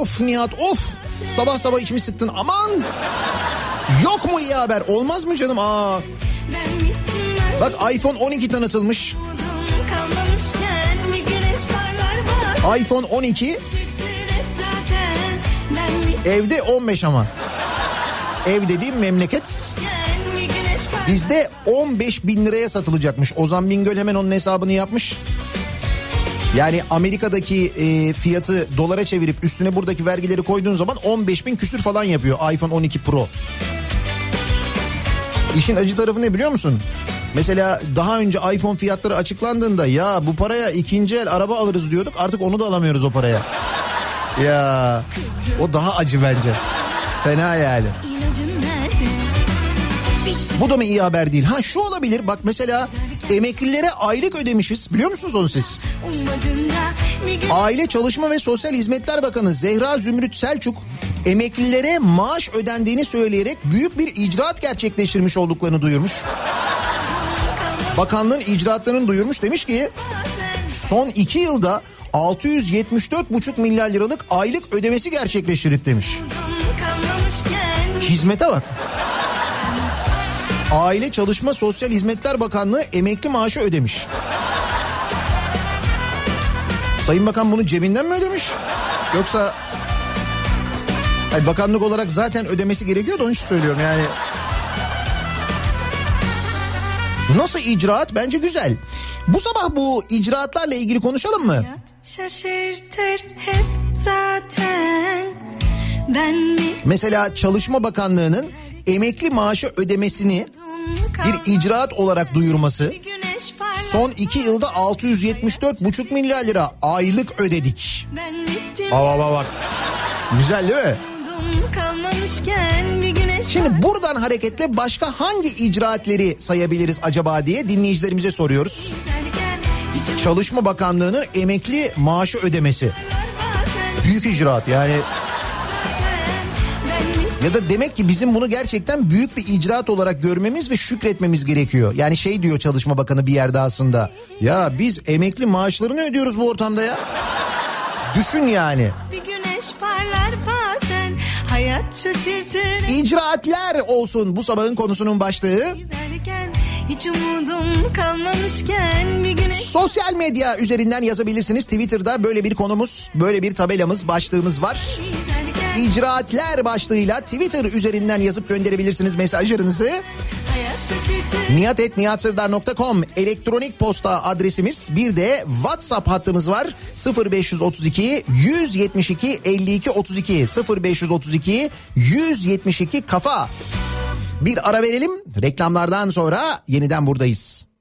Of Nihat of sabah sabah içimi sıktın aman. Yok mu iyi haber olmaz mı canım aa. Bak iPhone 12 tanıtılmış. iPhone 12 Çıktı hep zaten Ben bitmişken evde 15 ama. Ev dediğim memleket. Bizde 15 bin liraya satılacakmış. Ozan Bingöl hemen onun hesabını yapmış. Yani Amerika'daki e, fiyatı dolara çevirip üstüne buradaki vergileri koyduğun zaman 15 bin küsür falan yapıyor iPhone 12 Pro. İşin acı tarafı ne biliyor musun? Mesela daha önce iPhone fiyatları açıklandığında ya bu paraya ikinci el araba alırız diyorduk artık onu da alamıyoruz o paraya. Ya o daha acı bence. Fena yani. Bu da mı iyi haber değil? Ha şu olabilir bak mesela emeklilere aylık ödemişiz biliyor musunuz onu siz? Aile Çalışma ve Sosyal Hizmetler Bakanı Zehra Zümrüt Selçuk emeklilere maaş ödendiğini söyleyerek büyük bir icraat gerçekleştirmiş olduklarını duyurmuş. Bakanlığın icraatlarını duyurmuş demiş ki son iki yılda 674,5 milyar liralık aylık ödemesi gerçekleştirdik demiş. Hizmete bak. Aile Çalışma Sosyal Hizmetler Bakanlığı emekli maaşı ödemiş. Sayın Bakan bunu cebinden mi ödemiş? Yoksa Hayır, bakanlık olarak zaten ödemesi gerekiyor da onun için söylüyorum yani. Nasıl icraat? Bence güzel. Bu sabah bu icraatlarla ilgili konuşalım mı? şaşırtır hep zaten Ben bir Mesela Çalışma Bakanlığı'nın emekli maaşı ödemesini bir icraat olarak duyurması. Son iki yılda 674,5 milyar lira aylık ödedik. Bittim Bak bak. Güzel değil mi? kalmamışken Şimdi buradan hareketle başka hangi icraatleri sayabiliriz acaba diye dinleyicilerimize soruyoruz. Çalışma Bakanlığı'nın emekli maaşı ödemesi. Büyük icraat yani. Ya da demek ki bizim bunu gerçekten büyük bir icraat olarak görmemiz ve şükretmemiz gerekiyor. Yani şey diyor Çalışma Bakanı bir yerde aslında. Ya biz emekli maaşlarını ödüyoruz bu ortamda ya. Düşün yani. Bir güneş parlar bazen Hayat şaşırtır İcraatler olsun bu sabahın konusunun başlığı. Giderken hiç umudum kalmamışken Bir güneş Sosyal medya üzerinden yazabilirsiniz. Twitter'da böyle bir konumuz, böyle bir tabelamız, başlığımız var. İcraatler başlığıyla Twitter üzerinden yazıp gönderebilirsiniz mesajlarınızı. Niyatetniyatsırdar.com elektronik posta adresimiz. Bir de WhatsApp hattımız var. 0532 172 52 32 0532 172 kafa. Bir ara verelim. Reklamlardan sonra yeniden buradayız.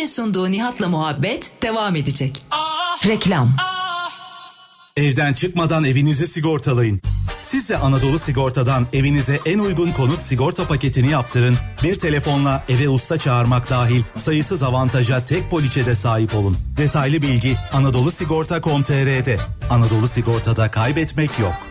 Daiki'nin sunduğu Nihat'la muhabbet devam edecek. Reklam. Evden çıkmadan evinizi sigortalayın. Siz de Anadolu Sigorta'dan evinize en uygun konut sigorta paketini yaptırın. Bir telefonla eve usta çağırmak dahil sayısız avantaja tek poliçede sahip olun. Detaylı bilgi Anadolu Sigorta.com.tr'de. Anadolu Sigorta'da kaybetmek yok.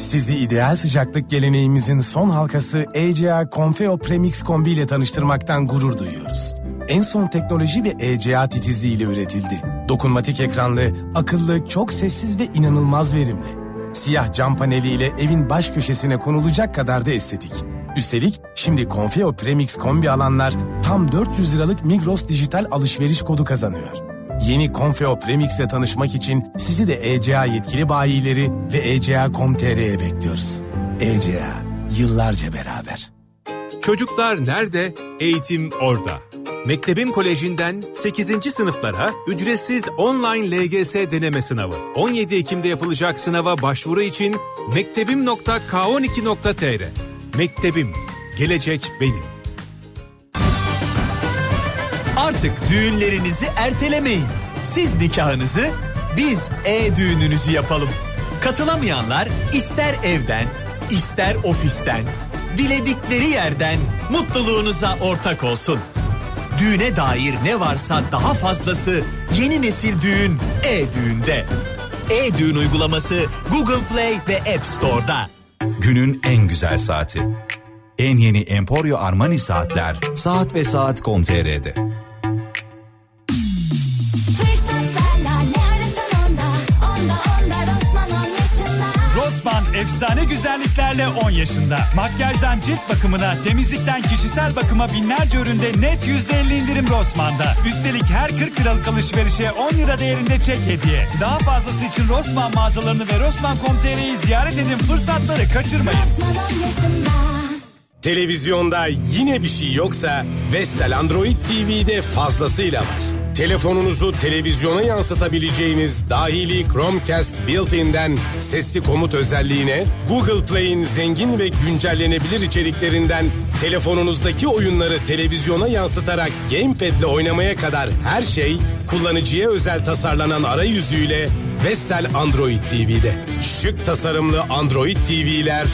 Sizi ideal sıcaklık geleneğimizin son halkası ECA Confeo Premix Kombi ile tanıştırmaktan gurur duyuyoruz. En son teknoloji ve ECA titizliği ile üretildi. Dokunmatik ekranlı, akıllı, çok sessiz ve inanılmaz verimli. Siyah cam paneliyle evin baş köşesine konulacak kadar da estetik. Üstelik şimdi Confeo Premix kombi alanlar tam 400 liralık Migros dijital alışveriş kodu kazanıyor. Yeni Confeo Premix ile tanışmak için sizi de ECA yetkili bayileri ve ECA.com.tr'ye bekliyoruz. ECA, yıllarca beraber. Çocuklar nerede? Eğitim orada. Mektebim Koleji'nden 8. sınıflara ücretsiz online LGS deneme sınavı. 17 Ekim'de yapılacak sınava başvuru için mektebim.k12.tr Mektebim, gelecek benim. Artık düğünlerinizi ertelemeyin. Siz nikahınızı, biz e-düğününüzü yapalım. Katılamayanlar ister evden, ister ofisten, diledikleri yerden mutluluğunuza ortak olsun. Düğüne dair ne varsa daha fazlası yeni nesil düğün e-düğünde. E-düğün uygulaması Google Play ve App Store'da. Günün en güzel saati. En yeni Emporio Armani saatler saat ve saat.com.tr'de. efsane güzelliklerle 10 yaşında. Makyajdan cilt bakımına, temizlikten kişisel bakıma binlerce üründe net %50 indirim Rossmann'da. Üstelik her 40 liralık alışverişe 10 lira değerinde çek hediye. Daha fazlası için Rossmann mağazalarını ve Rossmann.com.tr'yi ziyaret edin fırsatları kaçırmayın. Rosman Televizyonda yine bir şey yoksa Vestel Android TV'de fazlasıyla var. Telefonunuzu televizyona yansıtabileceğiniz dahili Chromecast built-in'den sesli komut özelliğine, Google Play'in zengin ve güncellenebilir içeriklerinden telefonunuzdaki oyunları televizyona yansıtarak gamepad'le oynamaya kadar her şey kullanıcıya özel tasarlanan arayüzüyle Vestel Android TV'de. Şık tasarımlı Android TV'ler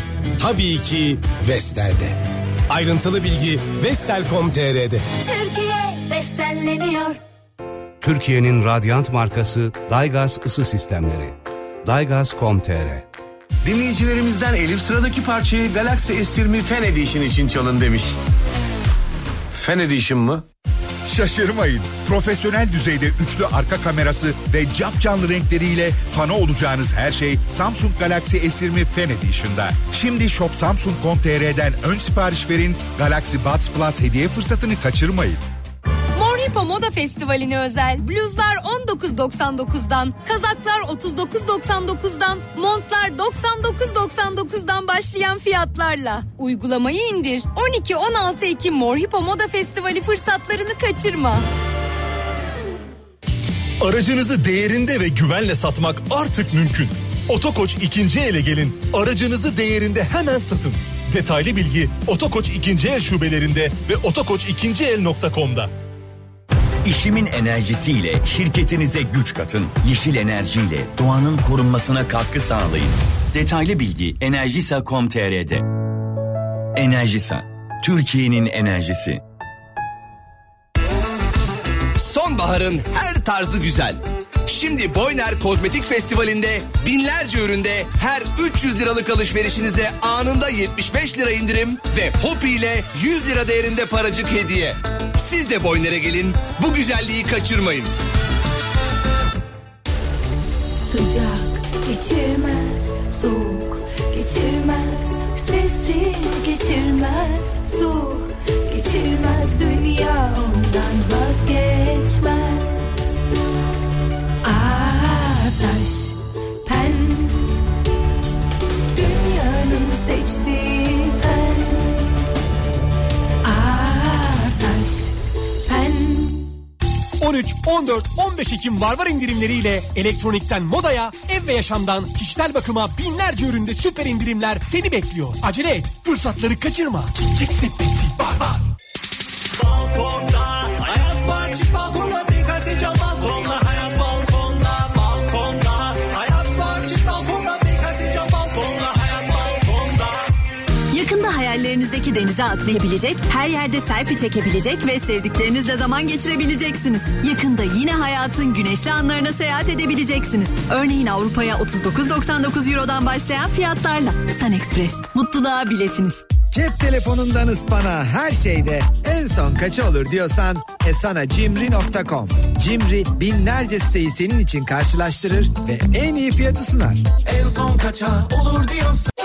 tabii ki Vestel'de. Ayrıntılı bilgi vestel.com.tr'de. Türkiye bestenleniyor Türkiye'nin radyant markası Daygaz ısı sistemleri. Daygaz.com.tr Dinleyicilerimizden Elif sıradaki parçayı Galaxy S20 Fan Edition için çalın demiş. Fan Edition mı? Şaşırmayın. Profesyonel düzeyde üçlü arka kamerası ve cap canlı renkleriyle fanı olacağınız her şey Samsung Galaxy S20 Fan Edition'da. Şimdi Shop Samsung.com.tr'den ön sipariş verin. Galaxy Buds Plus hediye fırsatını kaçırmayın. Hippo Moda Festivali'ne özel bluzlar 19.99'dan, kazaklar 39.99'dan, montlar 99.99'dan başlayan fiyatlarla. Uygulamayı indir. 12-16 Ekim Mor Hippo Moda Festivali fırsatlarını kaçırma. Aracınızı değerinde ve güvenle satmak artık mümkün. Otokoç ikinci ele gelin. Aracınızı değerinde hemen satın. Detaylı bilgi Otokoç ikinci el şubelerinde ve otokoç.ikinciel.com'da. İşimin enerjisiyle şirketinize güç katın. Yeşil enerjiyle doğanın korunmasına katkı sağlayın. Detaylı bilgi Enerjisa.com.tr'de. Enerjisa, Türkiye'nin enerjisi. Sonbaharın her tarzı güzel. Şimdi Boyner Kozmetik Festivali'nde binlerce üründe her 300 liralık alışverişinize anında 75 lira indirim ve Hopi ile 100 lira değerinde paracık hediye. Siz de Boyner'e gelin, bu güzelliği kaçırmayın. Sıcak geçirmez, soğuk geçirmez, sesi geçirmez, su geçirmez, dünya ondan vazgeçmez. Asaş pen, dünyanın seçtiği pen. Asaş pen. 13, 14, 15 Ekim Varvar indirimleriyle elektronikten modaya, ev ve yaşamdan kişisel bakıma binlerce üründe süper indirimler seni bekliyor. Acele et, fırsatları kaçırma. Çek sepeti, Varvar. Balkonda hayat var çık balkona hayallerinizdeki denize atlayabilecek, her yerde selfie çekebilecek ve sevdiklerinizle zaman geçirebileceksiniz. Yakında yine hayatın güneşli anlarına seyahat edebileceksiniz. Örneğin Avrupa'ya 39.99 Euro'dan başlayan fiyatlarla. Sun Express. Mutluluğa biletiniz. Cep telefonundan ıspana her şeyde en son kaça olur diyorsan e sana cimri.com. Cimri binlerce siteyi senin için karşılaştırır ve en iyi fiyatı sunar. En son kaça olur diyorsun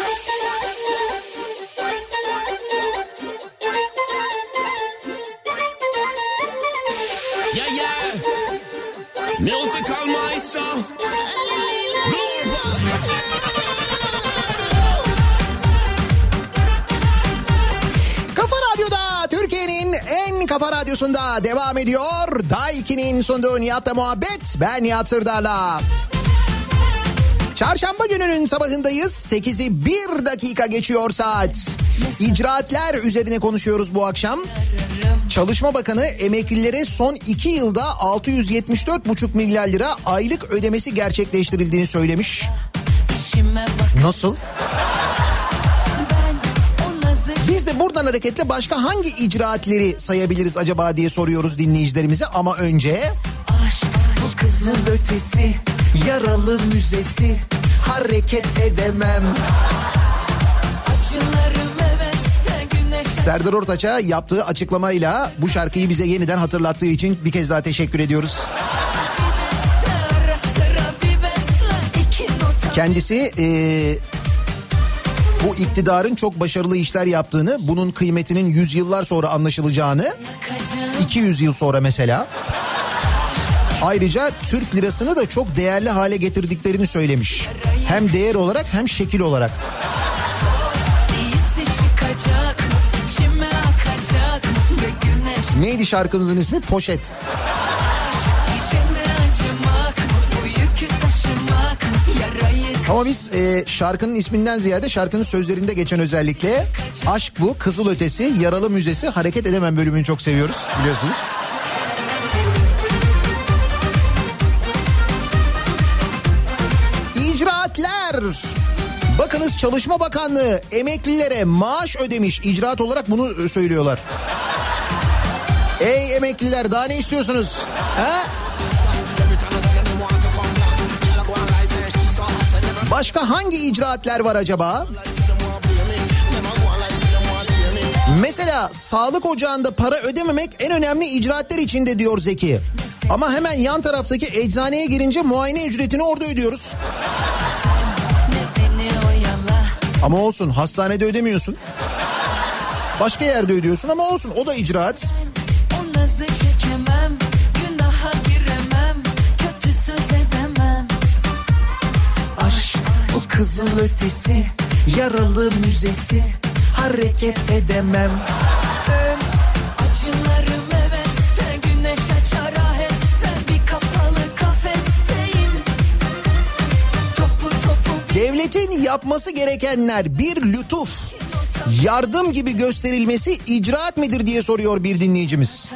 Kafa Radyo'da Türkiye'nin en kafa radyosunda devam ediyor. Daiki'nin sunduğu Nihat'la muhabbet. Ben Nihat Sırdar'la. Çarşamba gününün sabahındayız. 8'i 1 dakika geçiyor saat. İcraatler üzerine konuşuyoruz bu akşam. Çalışma Bakanı emeklilere son 2 yılda 674,5 milyar lira aylık ödemesi gerçekleştirildiğini söylemiş. Nasıl? Biz de buradan hareketle başka hangi icraatleri sayabiliriz acaba diye soruyoruz dinleyicilerimize ama önce... Bu kızın ötesi, yaralı müzesi, hareket edemem. Serdar Ortaç'a yaptığı açıklamayla bu şarkıyı bize yeniden hatırlattığı için bir kez daha teşekkür ediyoruz. Kendisi eee, bu iktidarın çok başarılı işler yaptığını, bunun kıymetinin yüzyıllar sonra anlaşılacağını, 200 yıl sonra mesela. Ayrıca Türk lirasını da çok değerli hale getirdiklerini söylemiş. Hem değer olarak hem şekil olarak. Neydi şarkımızın ismi? Poşet. Ama biz e, şarkının isminden ziyade şarkının sözlerinde geçen özellikle aşk bu, kızıl ötesi, yaralı müzesi, hareket edemem bölümünü çok seviyoruz biliyorsunuz. İcraatler. Bakınız Çalışma Bakanlığı emeklilere maaş ödemiş. İcraat olarak bunu söylüyorlar. Ey emekliler daha ne istiyorsunuz? Ha? Başka hangi icraatler var acaba? Mesela sağlık ocağında para ödememek en önemli icraatler içinde diyor Zeki. Ama hemen yan taraftaki eczaneye girince muayene ücretini orada ödüyoruz. Ama olsun hastanede ödemiyorsun. Başka yerde ödüyorsun ama olsun o da icraat. O nazı çekemem. Günaha giremem. Kötü söz edemem. Aşk bu kızıl ötesi, yaralı müzesi, hareket edemem. Acılarım heveste Güneş açar aheste. Bir kapalı kafesteyim. Topu topu Devletin yapması gerekenler bir lütuf, yardım gibi gösterilmesi icraat midir diye soruyor bir dinleyicimiz.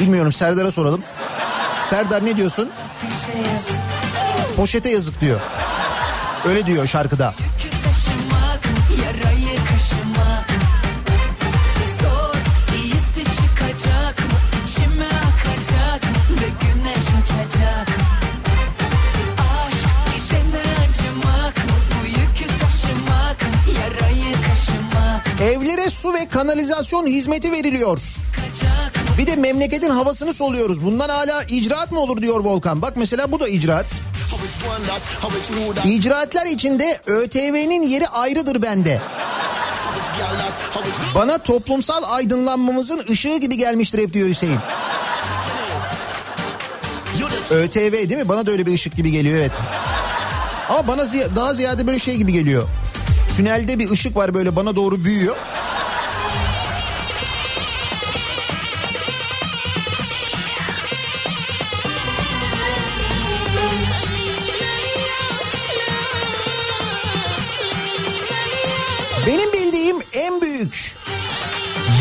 Bilmiyorum Serdar'a soralım. Serdar ne diyorsun? Poşete yazık diyor. Öyle diyor şarkıda. Yükü Evlere su ve kanalizasyon hizmeti veriliyor. Bir de memleketin havasını soluyoruz. Bundan hala icraat mı olur diyor Volkan. Bak mesela bu da icraat. İcraatler içinde ÖTV'nin yeri ayrıdır bende. Bana toplumsal aydınlanmamızın ışığı gibi gelmiştir hep diyor Hüseyin. ÖTV değil mi? Bana da öyle bir ışık gibi geliyor evet. Ama bana ziy- daha ziyade böyle şey gibi geliyor. Tünelde bir ışık var böyle bana doğru büyüyor. Benim bildiğim en büyük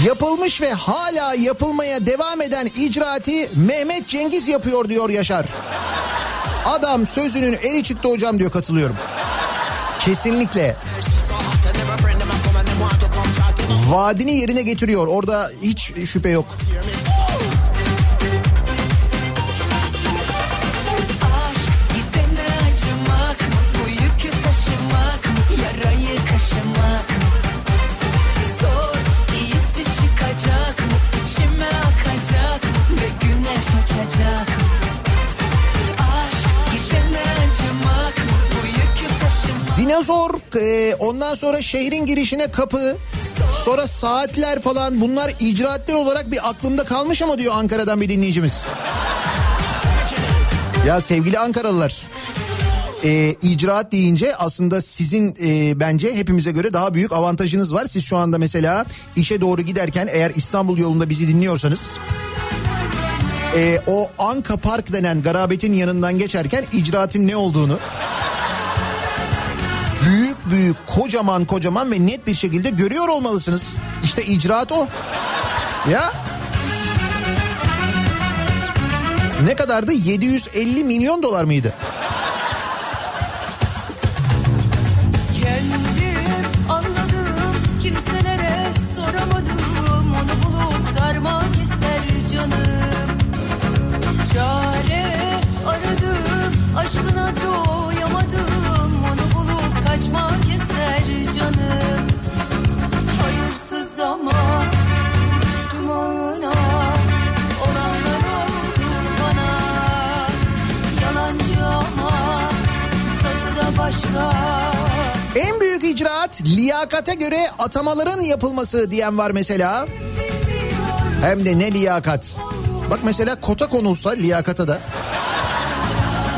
yapılmış ve hala yapılmaya devam eden icraati Mehmet Cengiz yapıyor diyor Yaşar. Adam sözünün eri çıktı hocam diyor katılıyorum. Kesinlikle. Kesinlikle. Vaadini yerine getiriyor. Orada hiç şüphe yok. Dinozor e, ondan sonra şehrin girişine kapı sonra saatler falan bunlar icraatler olarak bir aklımda kalmış ama diyor Ankara'dan bir dinleyicimiz. Ya sevgili Ankaralılar e, icraat deyince aslında sizin e, bence hepimize göre daha büyük avantajınız var. Siz şu anda mesela işe doğru giderken eğer İstanbul yolunda bizi dinliyorsanız e, o Anka Park denen garabetin yanından geçerken icraatın ne olduğunu büyük kocaman kocaman ve net bir şekilde görüyor olmalısınız. İşte icraat o. Ya. Ne kadardı? 750 milyon dolar mıydı? En büyük icraat liyakate göre atamaların yapılması diyen var mesela. Hem de ne liyakat. Bak mesela kota konulsa liyakata da.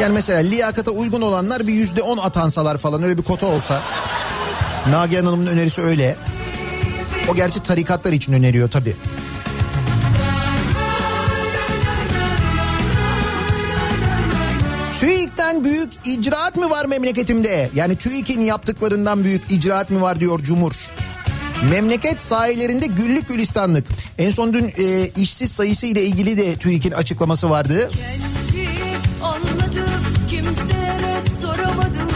Yani mesela liyakata uygun olanlar bir yüzde on atansalar falan öyle bir kota olsa. Nagihan Hanım'ın önerisi öyle. O gerçi tarikatlar için öneriyor tabii. Büyük icraat mı var memleketimde? Yani TÜİK'in yaptıklarından büyük icraat mı var diyor Cumhur. Memleket sahilerinde güllük gülistanlık. En son dün e, işsiz sayısı ile ilgili de TÜİK'in açıklaması vardı. Anladım kimselere soramadım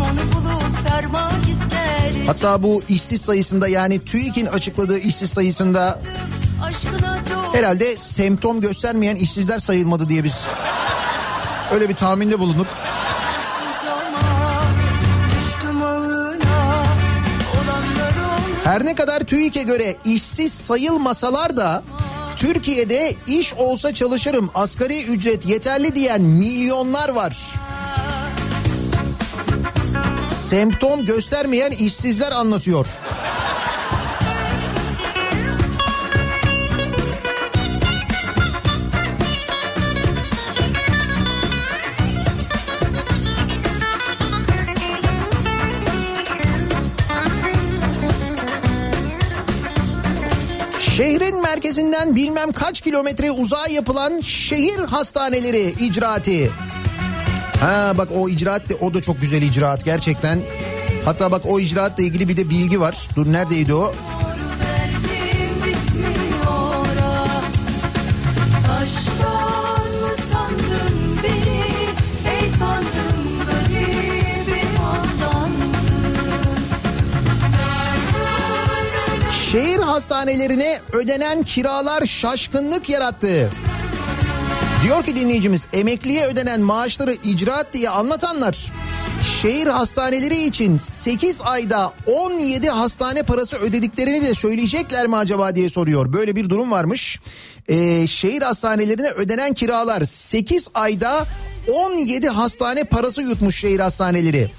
onu bulup sarmak ister Hatta bu işsiz sayısında yani TÜİK'in açıkladığı işsiz sayısında herhalde semptom göstermeyen işsizler sayılmadı diye biz öyle bir tahminde bulunup Her ne kadar TÜİK'e göre işsiz sayılmasalar da Türkiye'de iş olsa çalışırım asgari ücret yeterli diyen milyonlar var. Semptom göstermeyen işsizler anlatıyor. Şehrin merkezinden bilmem kaç kilometre uzağa yapılan şehir hastaneleri icraati. Ha bak o icraat de o da çok güzel icraat gerçekten. Hatta bak o icraatla ilgili bir de bilgi var. Dur neredeydi o? Hastanelerine ödenen kiralar şaşkınlık yarattı. Diyor ki dinleyicimiz emekliye ödenen maaşları icraat diye anlatanlar şehir hastaneleri için 8 ayda 17 hastane parası ödediklerini de söyleyecekler mi acaba diye soruyor. Böyle bir durum varmış. Ee, şehir hastanelerine ödenen kiralar 8 ayda 17 hastane parası yutmuş şehir hastaneleri.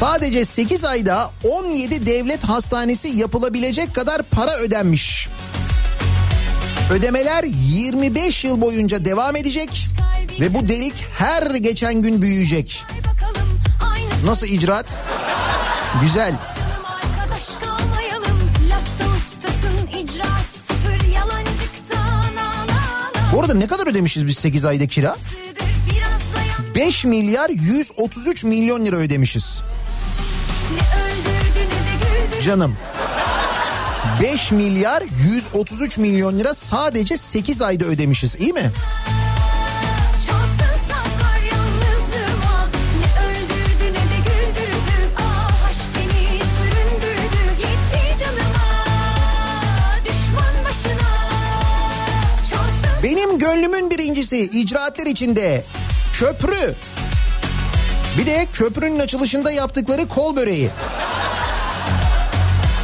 Sadece 8 ayda 17 devlet hastanesi yapılabilecek kadar para ödenmiş. Ödemeler 25 yıl boyunca devam edecek ve bu delik her geçen gün büyüyecek. Nasıl icraat? Güzel. Bu arada ne kadar ödemişiz biz 8 ayda kira? 5 milyar 133 milyon lira ödemişiz. Canım. 5 milyar 133 milyon lira sadece 8 ayda ödemişiz iyi mi? Ah Benim gönlümün birincisi icraatler içinde köprü. Bir de köprünün açılışında yaptıkları kol böreği.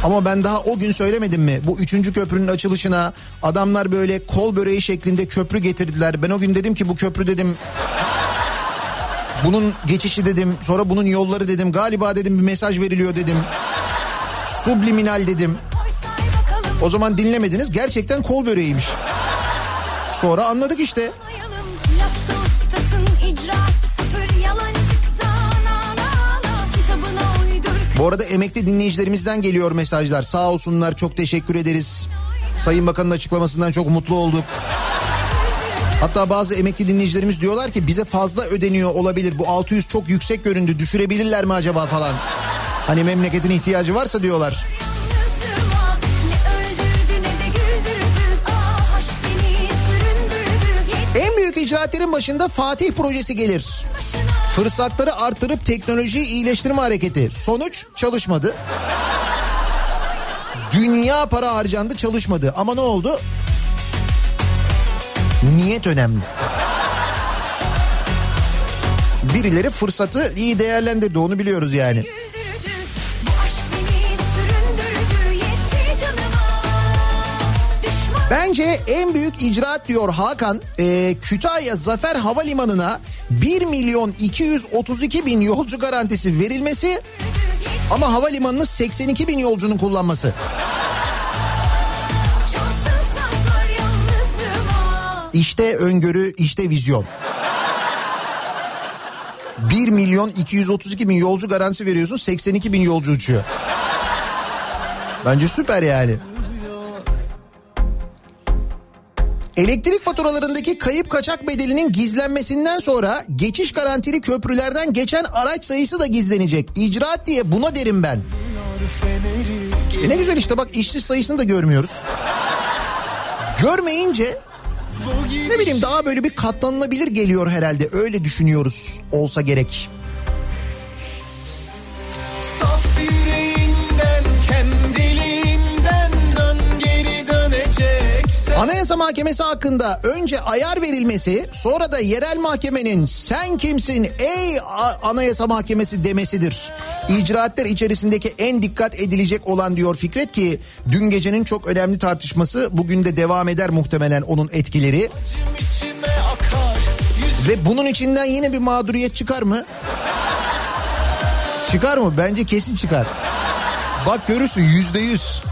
Ama ben daha o gün söylemedim mi? Bu üçüncü köprünün açılışına adamlar böyle kol böreği şeklinde köprü getirdiler. Ben o gün dedim ki bu köprü dedim bunun geçişi dedim. Sonra bunun yolları dedim. Galiba dedim bir mesaj veriliyor dedim. Subliminal dedim. O zaman dinlemediniz. Gerçekten kol böreğiymiş. Sonra anladık işte. Bu arada emekli dinleyicilerimizden geliyor mesajlar. Sağ olsunlar çok teşekkür ederiz. Sayın Bakan'ın açıklamasından çok mutlu olduk. Hatta bazı emekli dinleyicilerimiz diyorlar ki bize fazla ödeniyor olabilir. Bu 600 çok yüksek göründü. Düşürebilirler mi acaba falan. Hani memleketin ihtiyacı varsa diyorlar. En büyük icraatlerin başında Fatih projesi gelir. Fırsatları artırıp teknolojiyi iyileştirme hareketi. Sonuç çalışmadı. Dünya para harcandı çalışmadı. Ama ne oldu? Niyet önemli. Birileri fırsatı iyi değerlendirdi onu biliyoruz yani. Bence en büyük icraat diyor Hakan e, Kütahya Zafer Havalimanı'na 1 milyon 232 bin yolcu garantisi verilmesi ama havalimanını 82 bin yolcunun kullanması. İşte öngörü işte vizyon. 1 milyon 232 bin yolcu garantisi veriyorsun 82 bin yolcu uçuyor. Bence süper yani. Elektrik faturalarındaki kayıp kaçak bedelinin gizlenmesinden sonra geçiş garantili köprülerden geçen araç sayısı da gizlenecek. İcraat diye buna derim ben. E ne güzel işte bak işsiz sayısını da görmüyoruz. Görmeyince ne bileyim daha böyle bir katlanılabilir geliyor herhalde. Öyle düşünüyoruz olsa gerek. Anayasa Mahkemesi hakkında önce ayar verilmesi sonra da yerel mahkemenin sen kimsin ey Anayasa Mahkemesi demesidir. İcraatler içerisindeki en dikkat edilecek olan diyor Fikret ki dün gecenin çok önemli tartışması bugün de devam eder muhtemelen onun etkileri. akar Ve bunun içinden yine bir mağduriyet çıkar mı? Çıkar mı? Bence kesin çıkar. Bak görürsün yüzde yüz.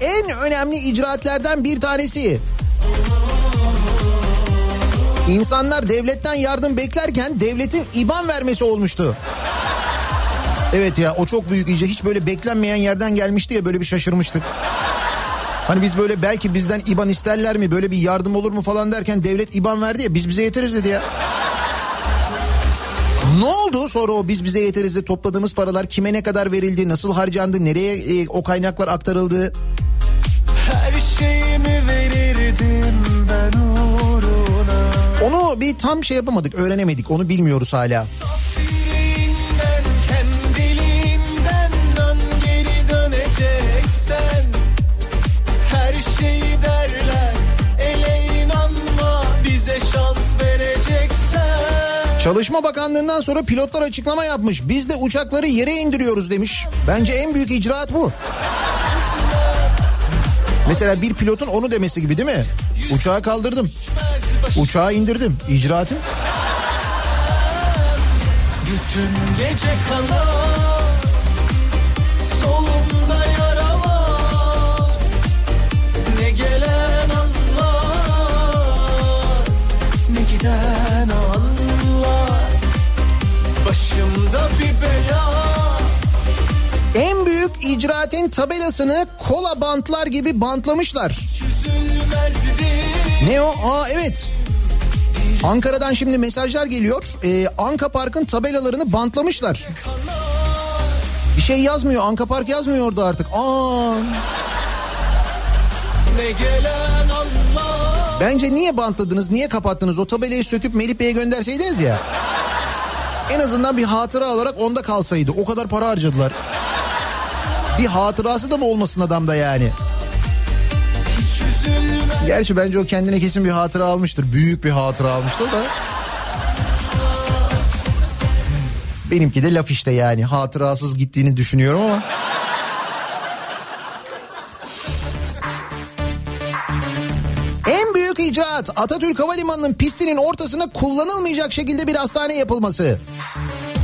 En önemli icraatlerden bir tanesi. İnsanlar devletten yardım beklerken devletin IBAN vermesi olmuştu. Evet ya o çok büyük iyice hiç böyle beklenmeyen yerden gelmişti ya böyle bir şaşırmıştık. Hani biz böyle belki bizden IBAN isterler mi böyle bir yardım olur mu falan derken devlet IBAN verdi ya biz bize yeteriz dedi ya. Ne oldu sonra o biz bize yeteriz de topladığımız paralar kime ne kadar verildi, nasıl harcandı, nereye e, o kaynaklar aktarıldı? Şeyimi verirdim ben uğruna Onu bir tam şey yapamadık, öğrenemedik, onu bilmiyoruz hala. Çalışma Bakanlığı'ndan sonra pilotlar açıklama yapmış. Biz de uçakları yere indiriyoruz demiş. Bence en büyük icraat bu. Mesela bir pilotun onu demesi gibi değil mi? Uçağı kaldırdım. Uçağı indirdim. İcraatım. Bütün gece kanar icraatin tabelasını kola bantlar gibi bantlamışlar. Ne o? Aa evet. Ankara'dan şimdi mesajlar geliyor. Ee, Anka Park'ın tabelalarını bantlamışlar. Bir şey yazmıyor. Anka Park yazmıyor orada artık. Aa. Bence niye bantladınız? Niye kapattınız? O tabelayı söküp Melih Bey'e gönderseydiniz ya. En azından bir hatıra olarak onda kalsaydı. O kadar para harcadılar. Bir hatırası da mı olmasın adamda yani? Gerçi bence o kendine kesin bir hatıra almıştır. Büyük bir hatıra almıştır da. Benimki de laf işte yani. Hatırasız gittiğini düşünüyorum ama. En büyük icraat Atatürk Havalimanı'nın pistinin ortasına kullanılmayacak şekilde bir hastane yapılması.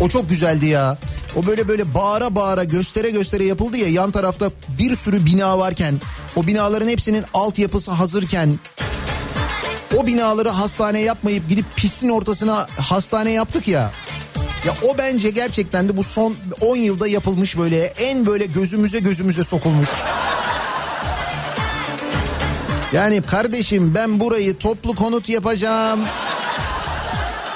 O çok güzeldi ya. O böyle böyle bağıra bağıra göstere göstere yapıldı ya yan tarafta bir sürü bina varken o binaların hepsinin altyapısı hazırken o binaları hastane yapmayıp gidip pistin ortasına hastane yaptık ya. Ya o bence gerçekten de bu son 10 yılda yapılmış böyle en böyle gözümüze gözümüze sokulmuş. Yani kardeşim ben burayı toplu konut yapacağım.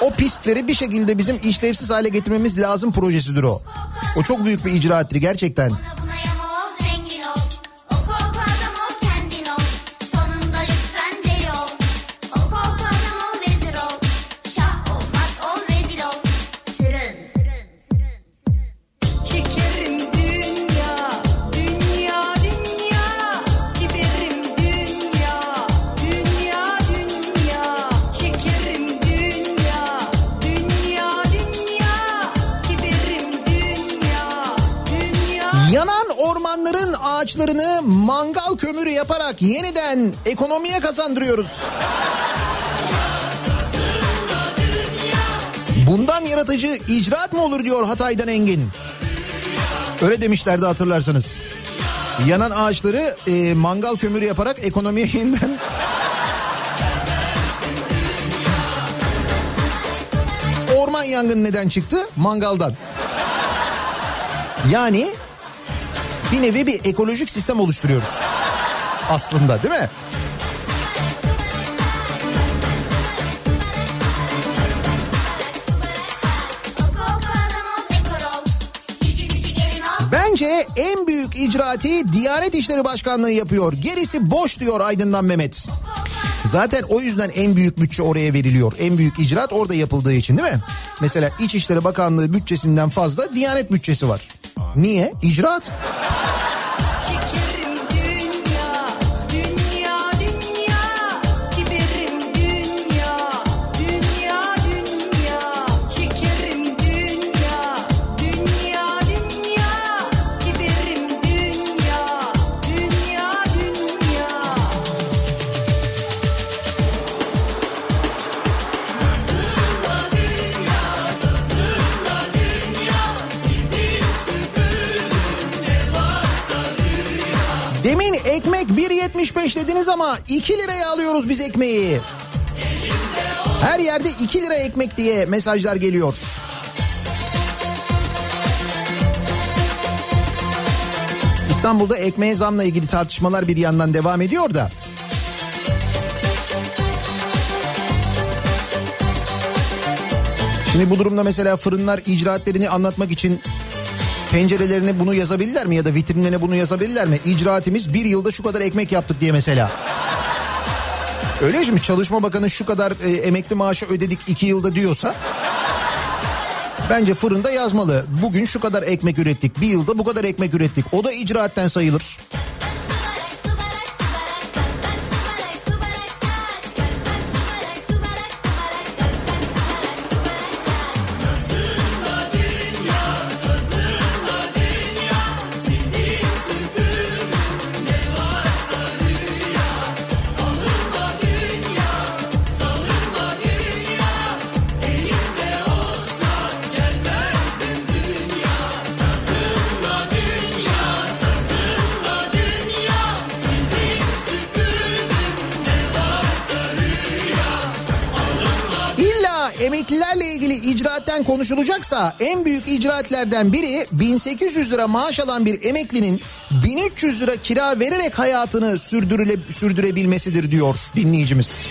O pistleri bir şekilde bizim işlevsiz hale getirmemiz lazım projesidir o. O çok büyük bir icraattir gerçekten. Ormanların ağaçlarını mangal kömürü yaparak yeniden ekonomiye kazandırıyoruz. Bundan yaratıcı icraat mı olur diyor Hatay'dan Engin. Öyle demişlerdi hatırlarsanız. Yanan ağaçları e, mangal kömürü yaparak ekonomiye (laughs) yeniden... Orman yangını neden çıktı? Mangaldan. Yani bir nevi bir ekolojik sistem oluşturuyoruz. Aslında değil mi? Bence en büyük icraati Diyanet İşleri Başkanlığı yapıyor. Gerisi boş diyor Aydın'dan Mehmet. Zaten o yüzden en büyük bütçe oraya veriliyor. En büyük icraat orada yapıldığı için değil mi? Mesela İçişleri Bakanlığı bütçesinden fazla Diyanet bütçesi var. Niye? İcraat. Ekmek 1.75 dediniz ama 2 liraya alıyoruz biz ekmeği. Her yerde 2 lira ekmek diye mesajlar geliyor. İstanbul'da ekmeğe zamla ilgili tartışmalar bir yandan devam ediyor da. Şimdi bu durumda mesela fırınlar icraatlerini anlatmak için pencerelerine bunu yazabilirler mi ya da vitrinlerine bunu yazabilirler mi? İcraatimiz bir yılda şu kadar ekmek yaptık diye mesela. Öyle mi? Çalışma Bakanı şu kadar e, emekli maaşı ödedik iki yılda diyorsa bence fırında yazmalı. Bugün şu kadar ekmek ürettik. Bir yılda bu kadar ekmek ürettik. O da icraatten sayılır. İcraatten konuşulacaksa en büyük icraatlerden biri 1800 lira maaş alan bir emeklinin 1300 lira kira vererek hayatını sürdürüle, sürdürebilmesidir diyor dinleyicimiz.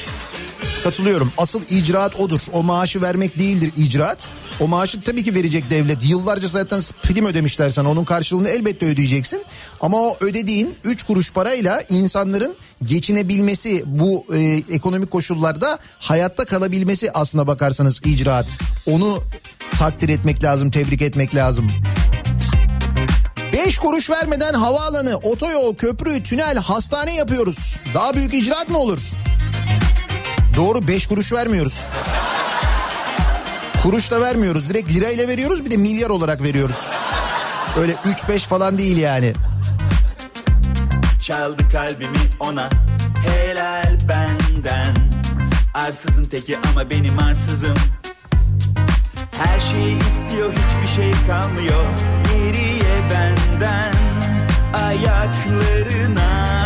Katılıyorum. Asıl icraat odur. O maaşı vermek değildir icraat. O maaşı tabii ki verecek devlet. Yıllarca zaten prim ödemişler sana. Onun karşılığını elbette ödeyeceksin. Ama o ödediğin 3 kuruş parayla insanların geçinebilmesi bu e, ekonomik koşullarda hayatta kalabilmesi aslına bakarsanız icraat. Onu takdir etmek lazım, tebrik etmek lazım. 5 kuruş vermeden havaalanı, otoyol, köprü, tünel, hastane yapıyoruz. Daha büyük icraat mı olur? Doğru 5 kuruş vermiyoruz. Kuruş da vermiyoruz. Direkt lirayla veriyoruz bir de milyar olarak veriyoruz. Öyle 3-5 falan değil yani. Çaldı kalbimi ona helal benden Arsızın teki ama benim arsızım Her şeyi istiyor hiçbir şey kalmıyor Geriye benden Ayaklarına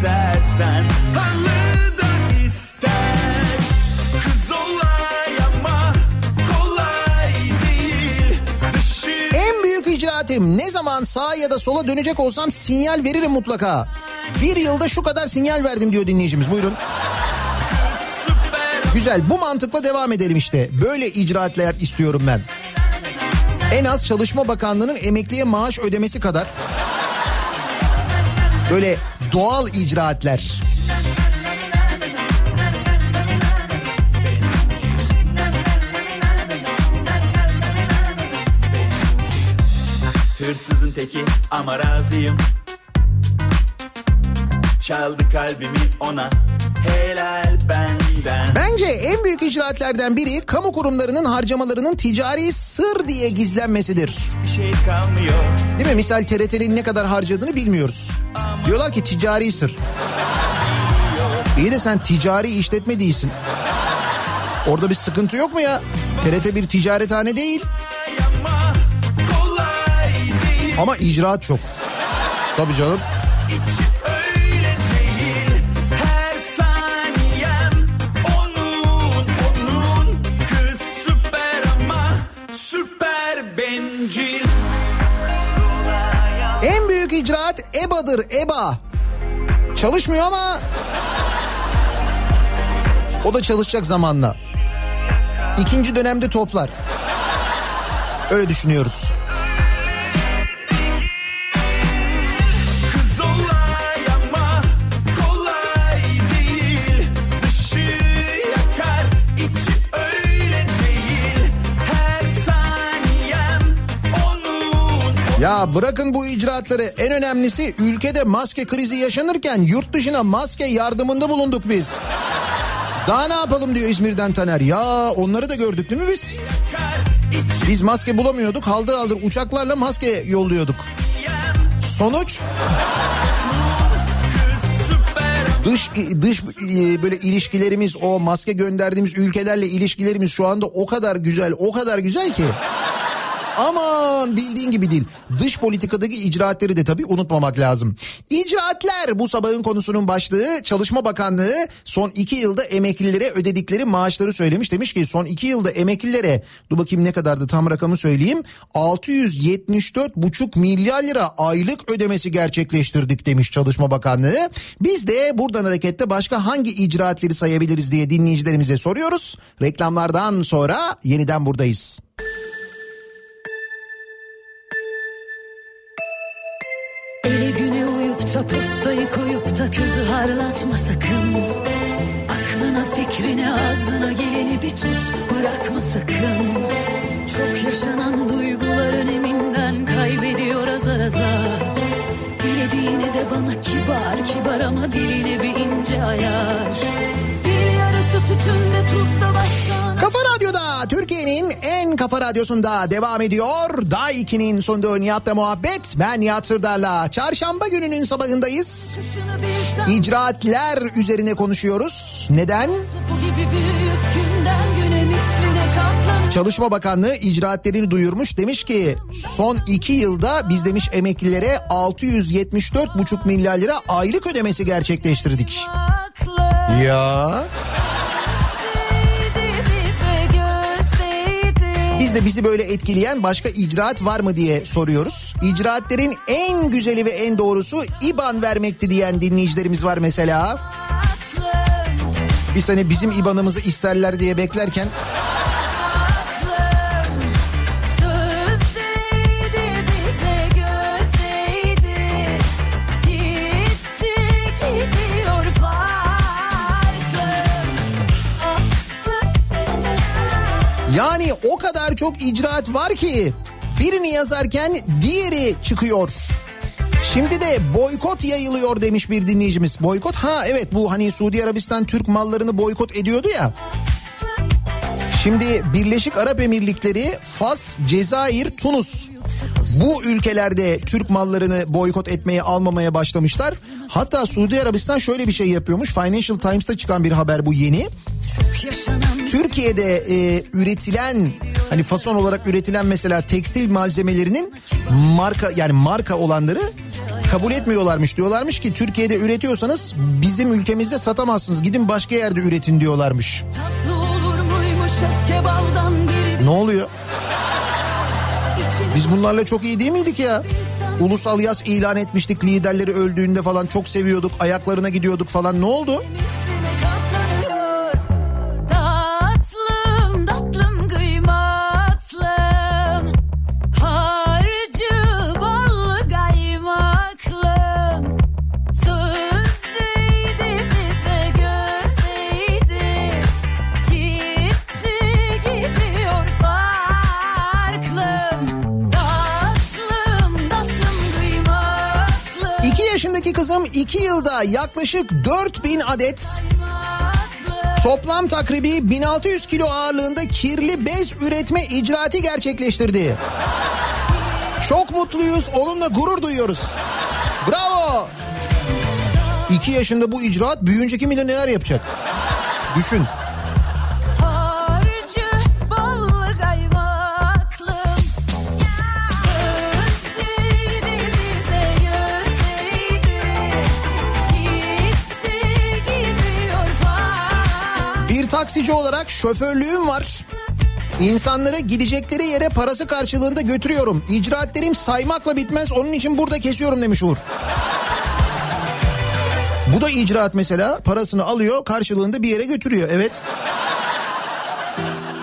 sersen Halı da ister Kız olay ama kolay değil Dışı En büyük icraatim ne zaman sağa ya da sola dönecek olsam sinyal veririm mutlaka. Bir yılda şu kadar sinyal verdim diyor dinleyicimiz buyurun. Güzel bu mantıkla devam edelim işte. Böyle icraatler istiyorum ben. En az Çalışma Bakanlığı'nın emekliye maaş ödemesi kadar. Böyle doğal icraatler. Hırsızın teki ama razıyım Çaldı kalbimi ona helal benden Bence en büyük icraatlerden biri kamu kurumlarının harcamalarının ticari sır diye gizlenmesidir. Şey Değil mi? Misal TRT'nin ne kadar harcadığını bilmiyoruz. Diyorlar ki ticari sır. İyi de sen ticari işletme değilsin. Orada bir sıkıntı yok mu ya? TRT bir ticarethane değil. Ama icraat çok. Tabii canım. Öyle EBA'dır EBA. Çalışmıyor ama o da çalışacak zamanla. İkinci dönemde toplar. Öyle düşünüyoruz. Ya bırakın bu icraatları en önemlisi ülkede maske krizi yaşanırken yurt dışına maske yardımında bulunduk biz. Daha ne yapalım diyor İzmir'den Taner. Ya onları da gördük değil mi biz? Biz maske bulamıyorduk haldır haldır uçaklarla maske yolluyorduk. Sonuç dış dış e, böyle ilişkilerimiz o maske gönderdiğimiz ülkelerle ilişkilerimiz şu anda o kadar güzel o kadar güzel ki. Aman bildiğin gibi değil. Dış politikadaki icraatleri de tabii unutmamak lazım. İcraatler bu sabahın konusunun başlığı. Çalışma Bakanlığı son iki yılda emeklilere ödedikleri maaşları söylemiş. Demiş ki son iki yılda emeklilere dur bakayım ne kadardı tam rakamı söyleyeyim. 674,5 milyar lira aylık ödemesi gerçekleştirdik demiş Çalışma Bakanlığı. Biz de buradan hareketle başka hangi icraatleri sayabiliriz diye dinleyicilerimize soruyoruz. Reklamlardan sonra yeniden buradayız. Uyup da postayı koyup da közü harlatma sakın. Aklına fikrine ağzına geleni bir tut bırakma sakın. Çok yaşanan duygular öneminden kaybediyor azar azar. Dilediğine de bana kibar kibar ama diline bir ince ayar Kafa Radyo'da Türkiye'nin en kafa radyosunda devam ediyor. Day 2'nin sunduğu Nihat'la muhabbet. Ben Nihat Sırdar'la. Çarşamba gününün sabahındayız. İcraatler üzerine konuşuyoruz. Neden? Çalışma Bakanlığı icraatlerini duyurmuş. Demiş ki son iki yılda biz demiş emeklilere 674,5 milyar lira aylık ödemesi gerçekleştirdik. Ya de bizi böyle etkileyen başka icraat var mı diye soruyoruz. İcraatlerin en güzeli ve en doğrusu IBAN vermekti diyen dinleyicilerimiz var mesela. Biz hani bizim IBAN'ımızı isterler diye beklerken Yani o kadar çok icraat var ki birini yazarken diğeri çıkıyor. Şimdi de boykot yayılıyor demiş bir dinleyicimiz. Boykot ha evet bu hani Suudi Arabistan Türk mallarını boykot ediyordu ya. Şimdi Birleşik Arap Emirlikleri, Fas, Cezayir, Tunus bu ülkelerde Türk mallarını boykot etmeye almamaya başlamışlar. Hatta Suudi Arabistan şöyle bir şey yapıyormuş. Financial Times'ta çıkan bir haber bu yeni. Türkiye'de e, üretilen hani fason olarak üretilen mesela tekstil malzemelerinin marka yani marka olanları kabul etmiyorlarmış. Diyorlarmış ki Türkiye'de üretiyorsanız bizim ülkemizde satamazsınız. Gidin başka yerde üretin diyorlarmış. Ne oluyor? Biz bunlarla çok iyi değil miydik ya? Ulusal yaz ilan etmiştik liderleri öldüğünde falan çok seviyorduk ayaklarına gidiyorduk falan ne oldu? katlanıyor 2 yılda yaklaşık 4000 adet toplam takribi 1600 kilo ağırlığında kirli bez üretme icraati gerçekleştirdi. Çok mutluyuz, onunla gurur duyuyoruz. Bravo! 2 yaşında bu icraat büyüyünce kim bilir neler yapacak. Düşün. Taksici olarak şoförlüğüm var. İnsanları gidecekleri yere parası karşılığında götürüyorum. İcraatlerim saymakla bitmez onun için burada kesiyorum demiş Uğur. Bu da icraat mesela parasını alıyor karşılığında bir yere götürüyor evet.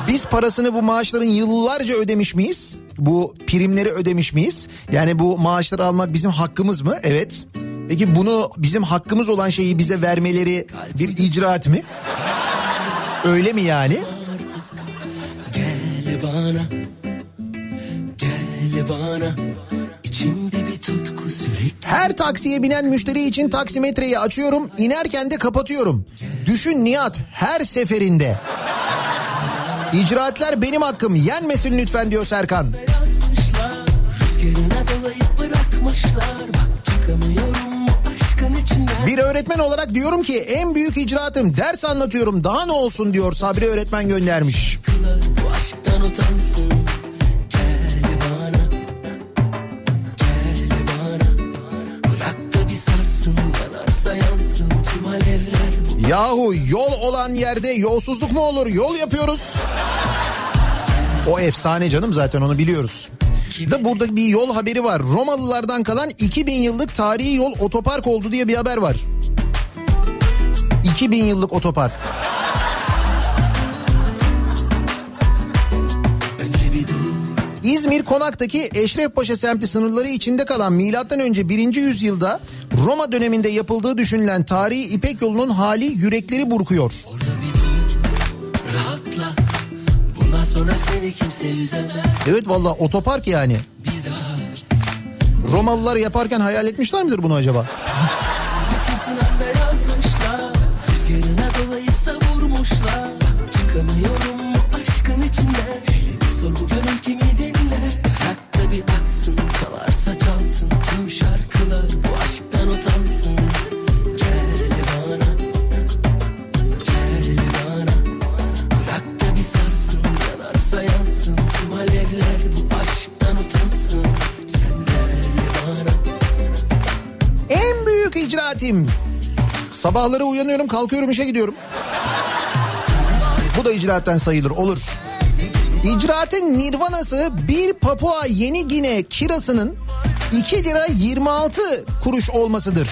Biz parasını bu maaşların yıllarca ödemiş miyiz? Bu primleri ödemiş miyiz? Yani bu maaşları almak bizim hakkımız mı? Evet. Peki bunu bizim hakkımız olan şeyi bize vermeleri bir icraat mı? Öyle mi yani? Gel bana Gel bana İçimde bir tutku sürekli Her taksiye binen müşteri için taksimetreyi açıyorum, inerken de kapatıyorum. Düşün Nihat her seferinde. İcraatler benim hakkım yenmesin lütfen diyor Serkan. yazmışlar Rüzgarına dolayıp bırakmışlar Bak içinden Bir öğretmen olarak diyorum ki en büyük icraatım ders anlatıyorum daha ne olsun diyor Sabri öğretmen göndermiş. Yahu yol olan yerde yolsuzluk mu olur? Yol yapıyoruz. O efsane canım zaten onu biliyoruz. Da burada bir yol haberi var. Romalılardan kalan 2000 yıllık tarihi yol otopark oldu diye bir haber var. 2000 yıllık otopark. İzmir Konak'taki Eşrefpaşa semti sınırları içinde kalan milattan önce 1. yüzyılda Roma döneminde yapıldığı düşünülen tarihi İpek yolunun hali yürekleri burkuyor. Rahatla Evet valla otopark yani. Romalılar yaparken hayal etmişler midir bunu acaba? Çıkamıyorum bu aşkın içinden Hele bir sor bu gönül kimi icraatim. Sabahları uyanıyorum kalkıyorum işe gidiyorum. Bu da icraatten sayılır olur. İcraatın nirvanası bir Papua Yeni Gine kirasının 2 lira 26 kuruş olmasıdır.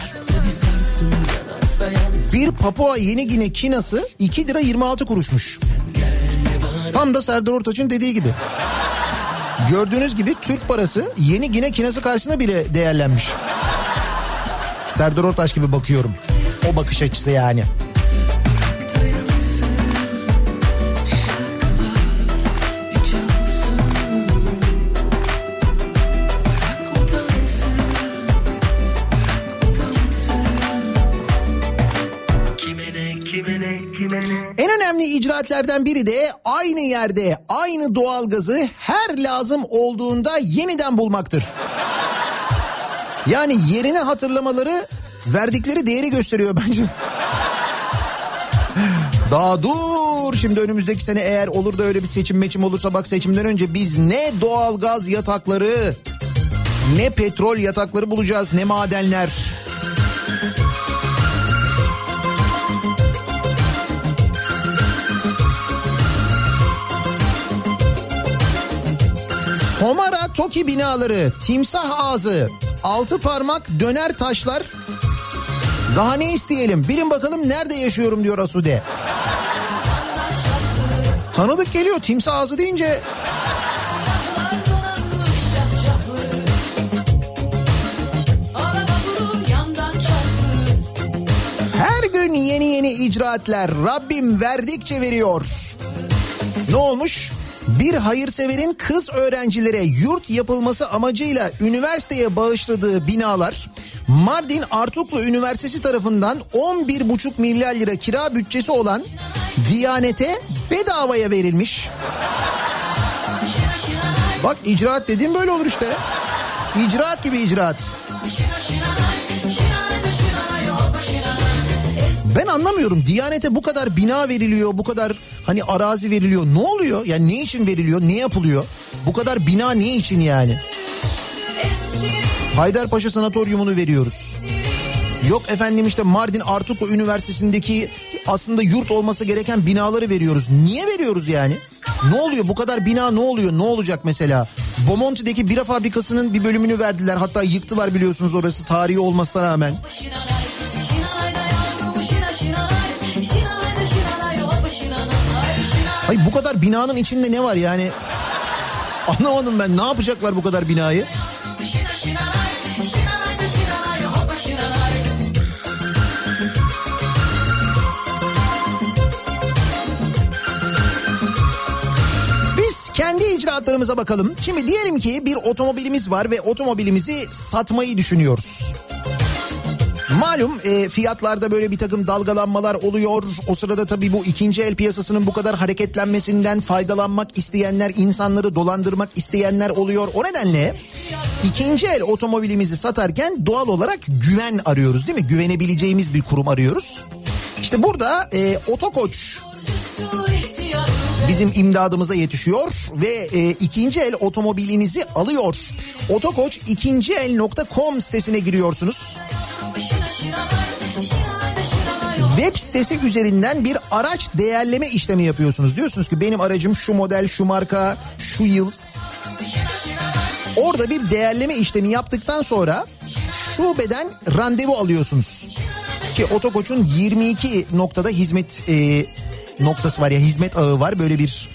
Bir Papua Yeni Gine kinası 2 lira 26 kuruşmuş. Tam da Serdar Ortaç'ın dediği gibi. Gördüğünüz gibi Türk parası Yeni Gine kinası karşısında bile değerlenmiş. Serdar Ortaç gibi bakıyorum. O bakış açısı yani. En önemli icraatlerden biri de aynı yerde aynı doğalgazı her lazım olduğunda yeniden bulmaktır. Yani yerini hatırlamaları verdikleri değeri gösteriyor bence. Daha dur şimdi önümüzdeki sene eğer olur da öyle bir seçim meçim olursa bak seçimden önce biz ne doğalgaz yatakları ne petrol yatakları bulacağız ne madenler. Homara Toki binaları, timsah ağzı, altı parmak döner taşlar. Daha ne isteyelim? Bilin bakalım nerede yaşıyorum diyor Asude. Tanıdık geliyor timsah ağzı deyince. Her gün yeni yeni icraatler Rabbim verdikçe veriyor. Ne olmuş? Bir hayırseverin kız öğrencilere yurt yapılması amacıyla üniversiteye bağışladığı binalar Mardin Artuklu Üniversitesi tarafından 11,5 milyar lira kira bütçesi olan Diyanete bedavaya verilmiş. Bak icraat dediğim böyle olur işte. İcraat gibi icraat. Ben anlamıyorum. Diyanete bu kadar bina veriliyor, bu kadar hani arazi veriliyor. Ne oluyor? Yani ne için veriliyor? Ne yapılıyor? Bu kadar bina ne için yani? Haydarpaşa Sanatoryumunu veriyoruz. Yok efendim işte Mardin Artuklu Üniversitesi'ndeki aslında yurt olması gereken binaları veriyoruz. Niye veriyoruz yani? Ne oluyor bu kadar bina ne oluyor? Ne olacak mesela? Bomonti'deki bira fabrikasının bir bölümünü verdiler. Hatta yıktılar biliyorsunuz orası tarihi olmasına rağmen. Hayır bu kadar binanın içinde ne var yani? Anlamadım ben ne yapacaklar bu kadar binayı? Biz kendi icraatlarımıza bakalım. Şimdi diyelim ki bir otomobilimiz var ve otomobilimizi satmayı düşünüyoruz. Malum e, fiyatlarda böyle bir takım dalgalanmalar oluyor. O sırada tabii bu ikinci el piyasasının bu kadar hareketlenmesinden faydalanmak isteyenler, insanları dolandırmak isteyenler oluyor. O nedenle ikinci el otomobilimizi satarken doğal olarak güven arıyoruz değil mi? Güvenebileceğimiz bir kurum arıyoruz. İşte burada e, Otokoç bizim imdadımıza yetişiyor ve e, ikinci el otomobilinizi alıyor. Otokoç ikinci el.com sitesine giriyorsunuz. Web sitesi üzerinden bir araç değerleme işlemi yapıyorsunuz. Diyorsunuz ki benim aracım şu model, şu marka, şu yıl. Orada bir değerleme işlemi yaptıktan sonra şubeden randevu alıyorsunuz. Ki Otokoç'un 22 noktada hizmet e, noktası var ya hizmet ağı var böyle bir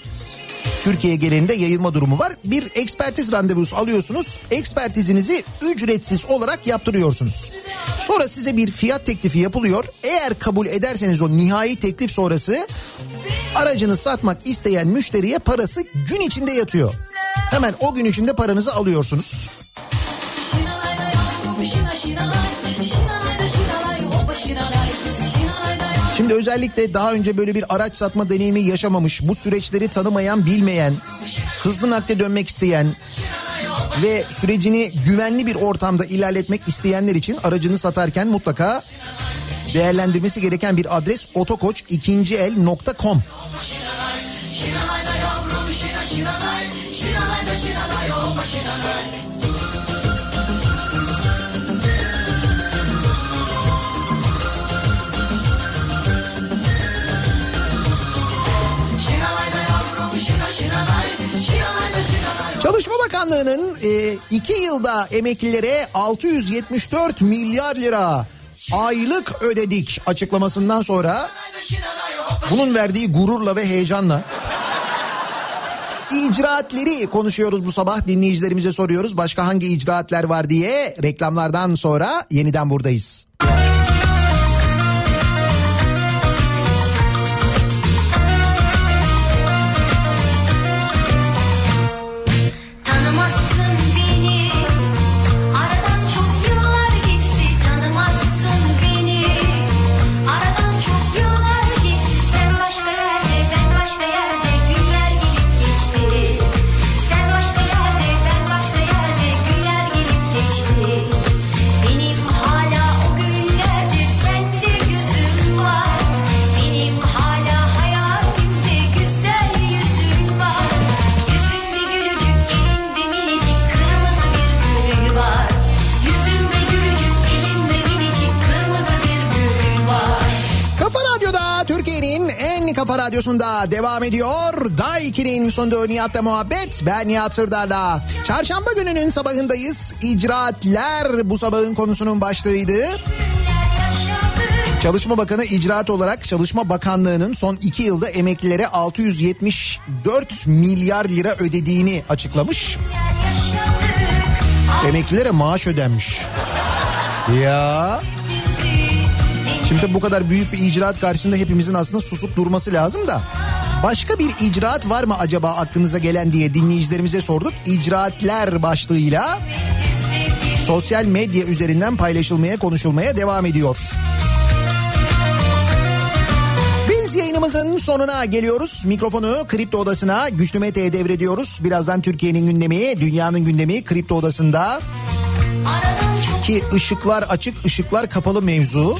Türkiye genelinde yayılma durumu var. Bir ekspertiz randevusu alıyorsunuz. Ekspertizinizi ücretsiz olarak yaptırıyorsunuz. Sonra size bir fiyat teklifi yapılıyor. Eğer kabul ederseniz o nihai teklif sonrası aracını satmak isteyen müşteriye parası gün içinde yatıyor. Hemen o gün içinde paranızı alıyorsunuz. Şimdi özellikle daha önce böyle bir araç satma deneyimi yaşamamış, bu süreçleri tanımayan, bilmeyen, hızlı nakde dönmek isteyen ve sürecini güvenli bir ortamda ilerletmek isteyenler için aracını satarken mutlaka değerlendirmesi gereken bir adres otokoç2el.com. Bakanlığı'nın e, iki yılda emeklilere 674 milyar lira aylık ödedik açıklamasından sonra bunun verdiği gururla ve heyecanla icraatleri konuşuyoruz bu sabah dinleyicilerimize soruyoruz başka hangi icraatler var diye reklamlardan sonra yeniden buradayız. Tanımazsın devam ediyor. Day 2'nin sunduğu Nihat'la muhabbet. Ben Nihat Sırdar'la. Çarşamba gününün sabahındayız. İcraatler bu sabahın konusunun başlığıydı. Çalışma Bakanı icraat olarak Çalışma Bakanlığı'nın son iki yılda emeklilere 674 milyar lira ödediğini açıklamış. Emeklilere maaş ödenmiş. Ya Şimdi bu kadar büyük bir icraat karşısında hepimizin aslında susup durması lazım da. Başka bir icraat var mı acaba aklınıza gelen diye dinleyicilerimize sorduk. İcraatler başlığıyla sosyal medya üzerinden paylaşılmaya konuşulmaya devam ediyor. Biz yayınımızın sonuna geliyoruz. Mikrofonu Kripto Odası'na Güçlü Mete'ye devrediyoruz. Birazdan Türkiye'nin gündemi, dünyanın gündemi Kripto Odası'nda. Ki ışıklar açık, ışıklar kapalı mevzu.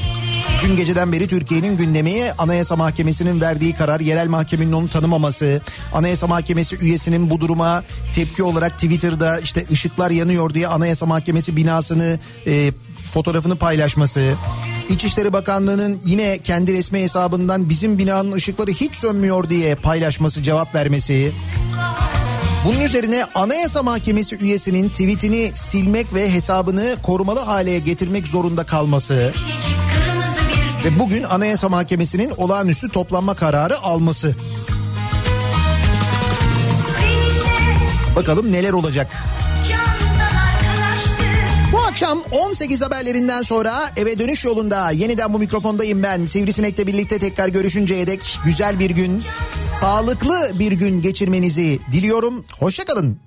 Dün geceden beri Türkiye'nin gündemi Anayasa Mahkemesi'nin verdiği karar, yerel mahkemenin onu tanımaması, Anayasa Mahkemesi üyesinin bu duruma tepki olarak Twitter'da işte ışıklar yanıyor diye Anayasa Mahkemesi binasını e, fotoğrafını paylaşması, İçişleri Bakanlığı'nın yine kendi resmi hesabından bizim binanın ışıkları hiç sönmüyor diye paylaşması, cevap vermesi. Bunun üzerine Anayasa Mahkemesi üyesinin tweetini silmek ve hesabını korumalı hale getirmek zorunda kalması ve bugün Anayasa Mahkemesi'nin olağanüstü toplanma kararı alması. Bakalım neler olacak. Bu akşam 18 haberlerinden sonra eve dönüş yolunda yeniden bu mikrofondayım ben. Sivrisinek'le birlikte tekrar görüşünceye dek güzel bir gün, sağlıklı bir gün geçirmenizi diliyorum. Hoşçakalın.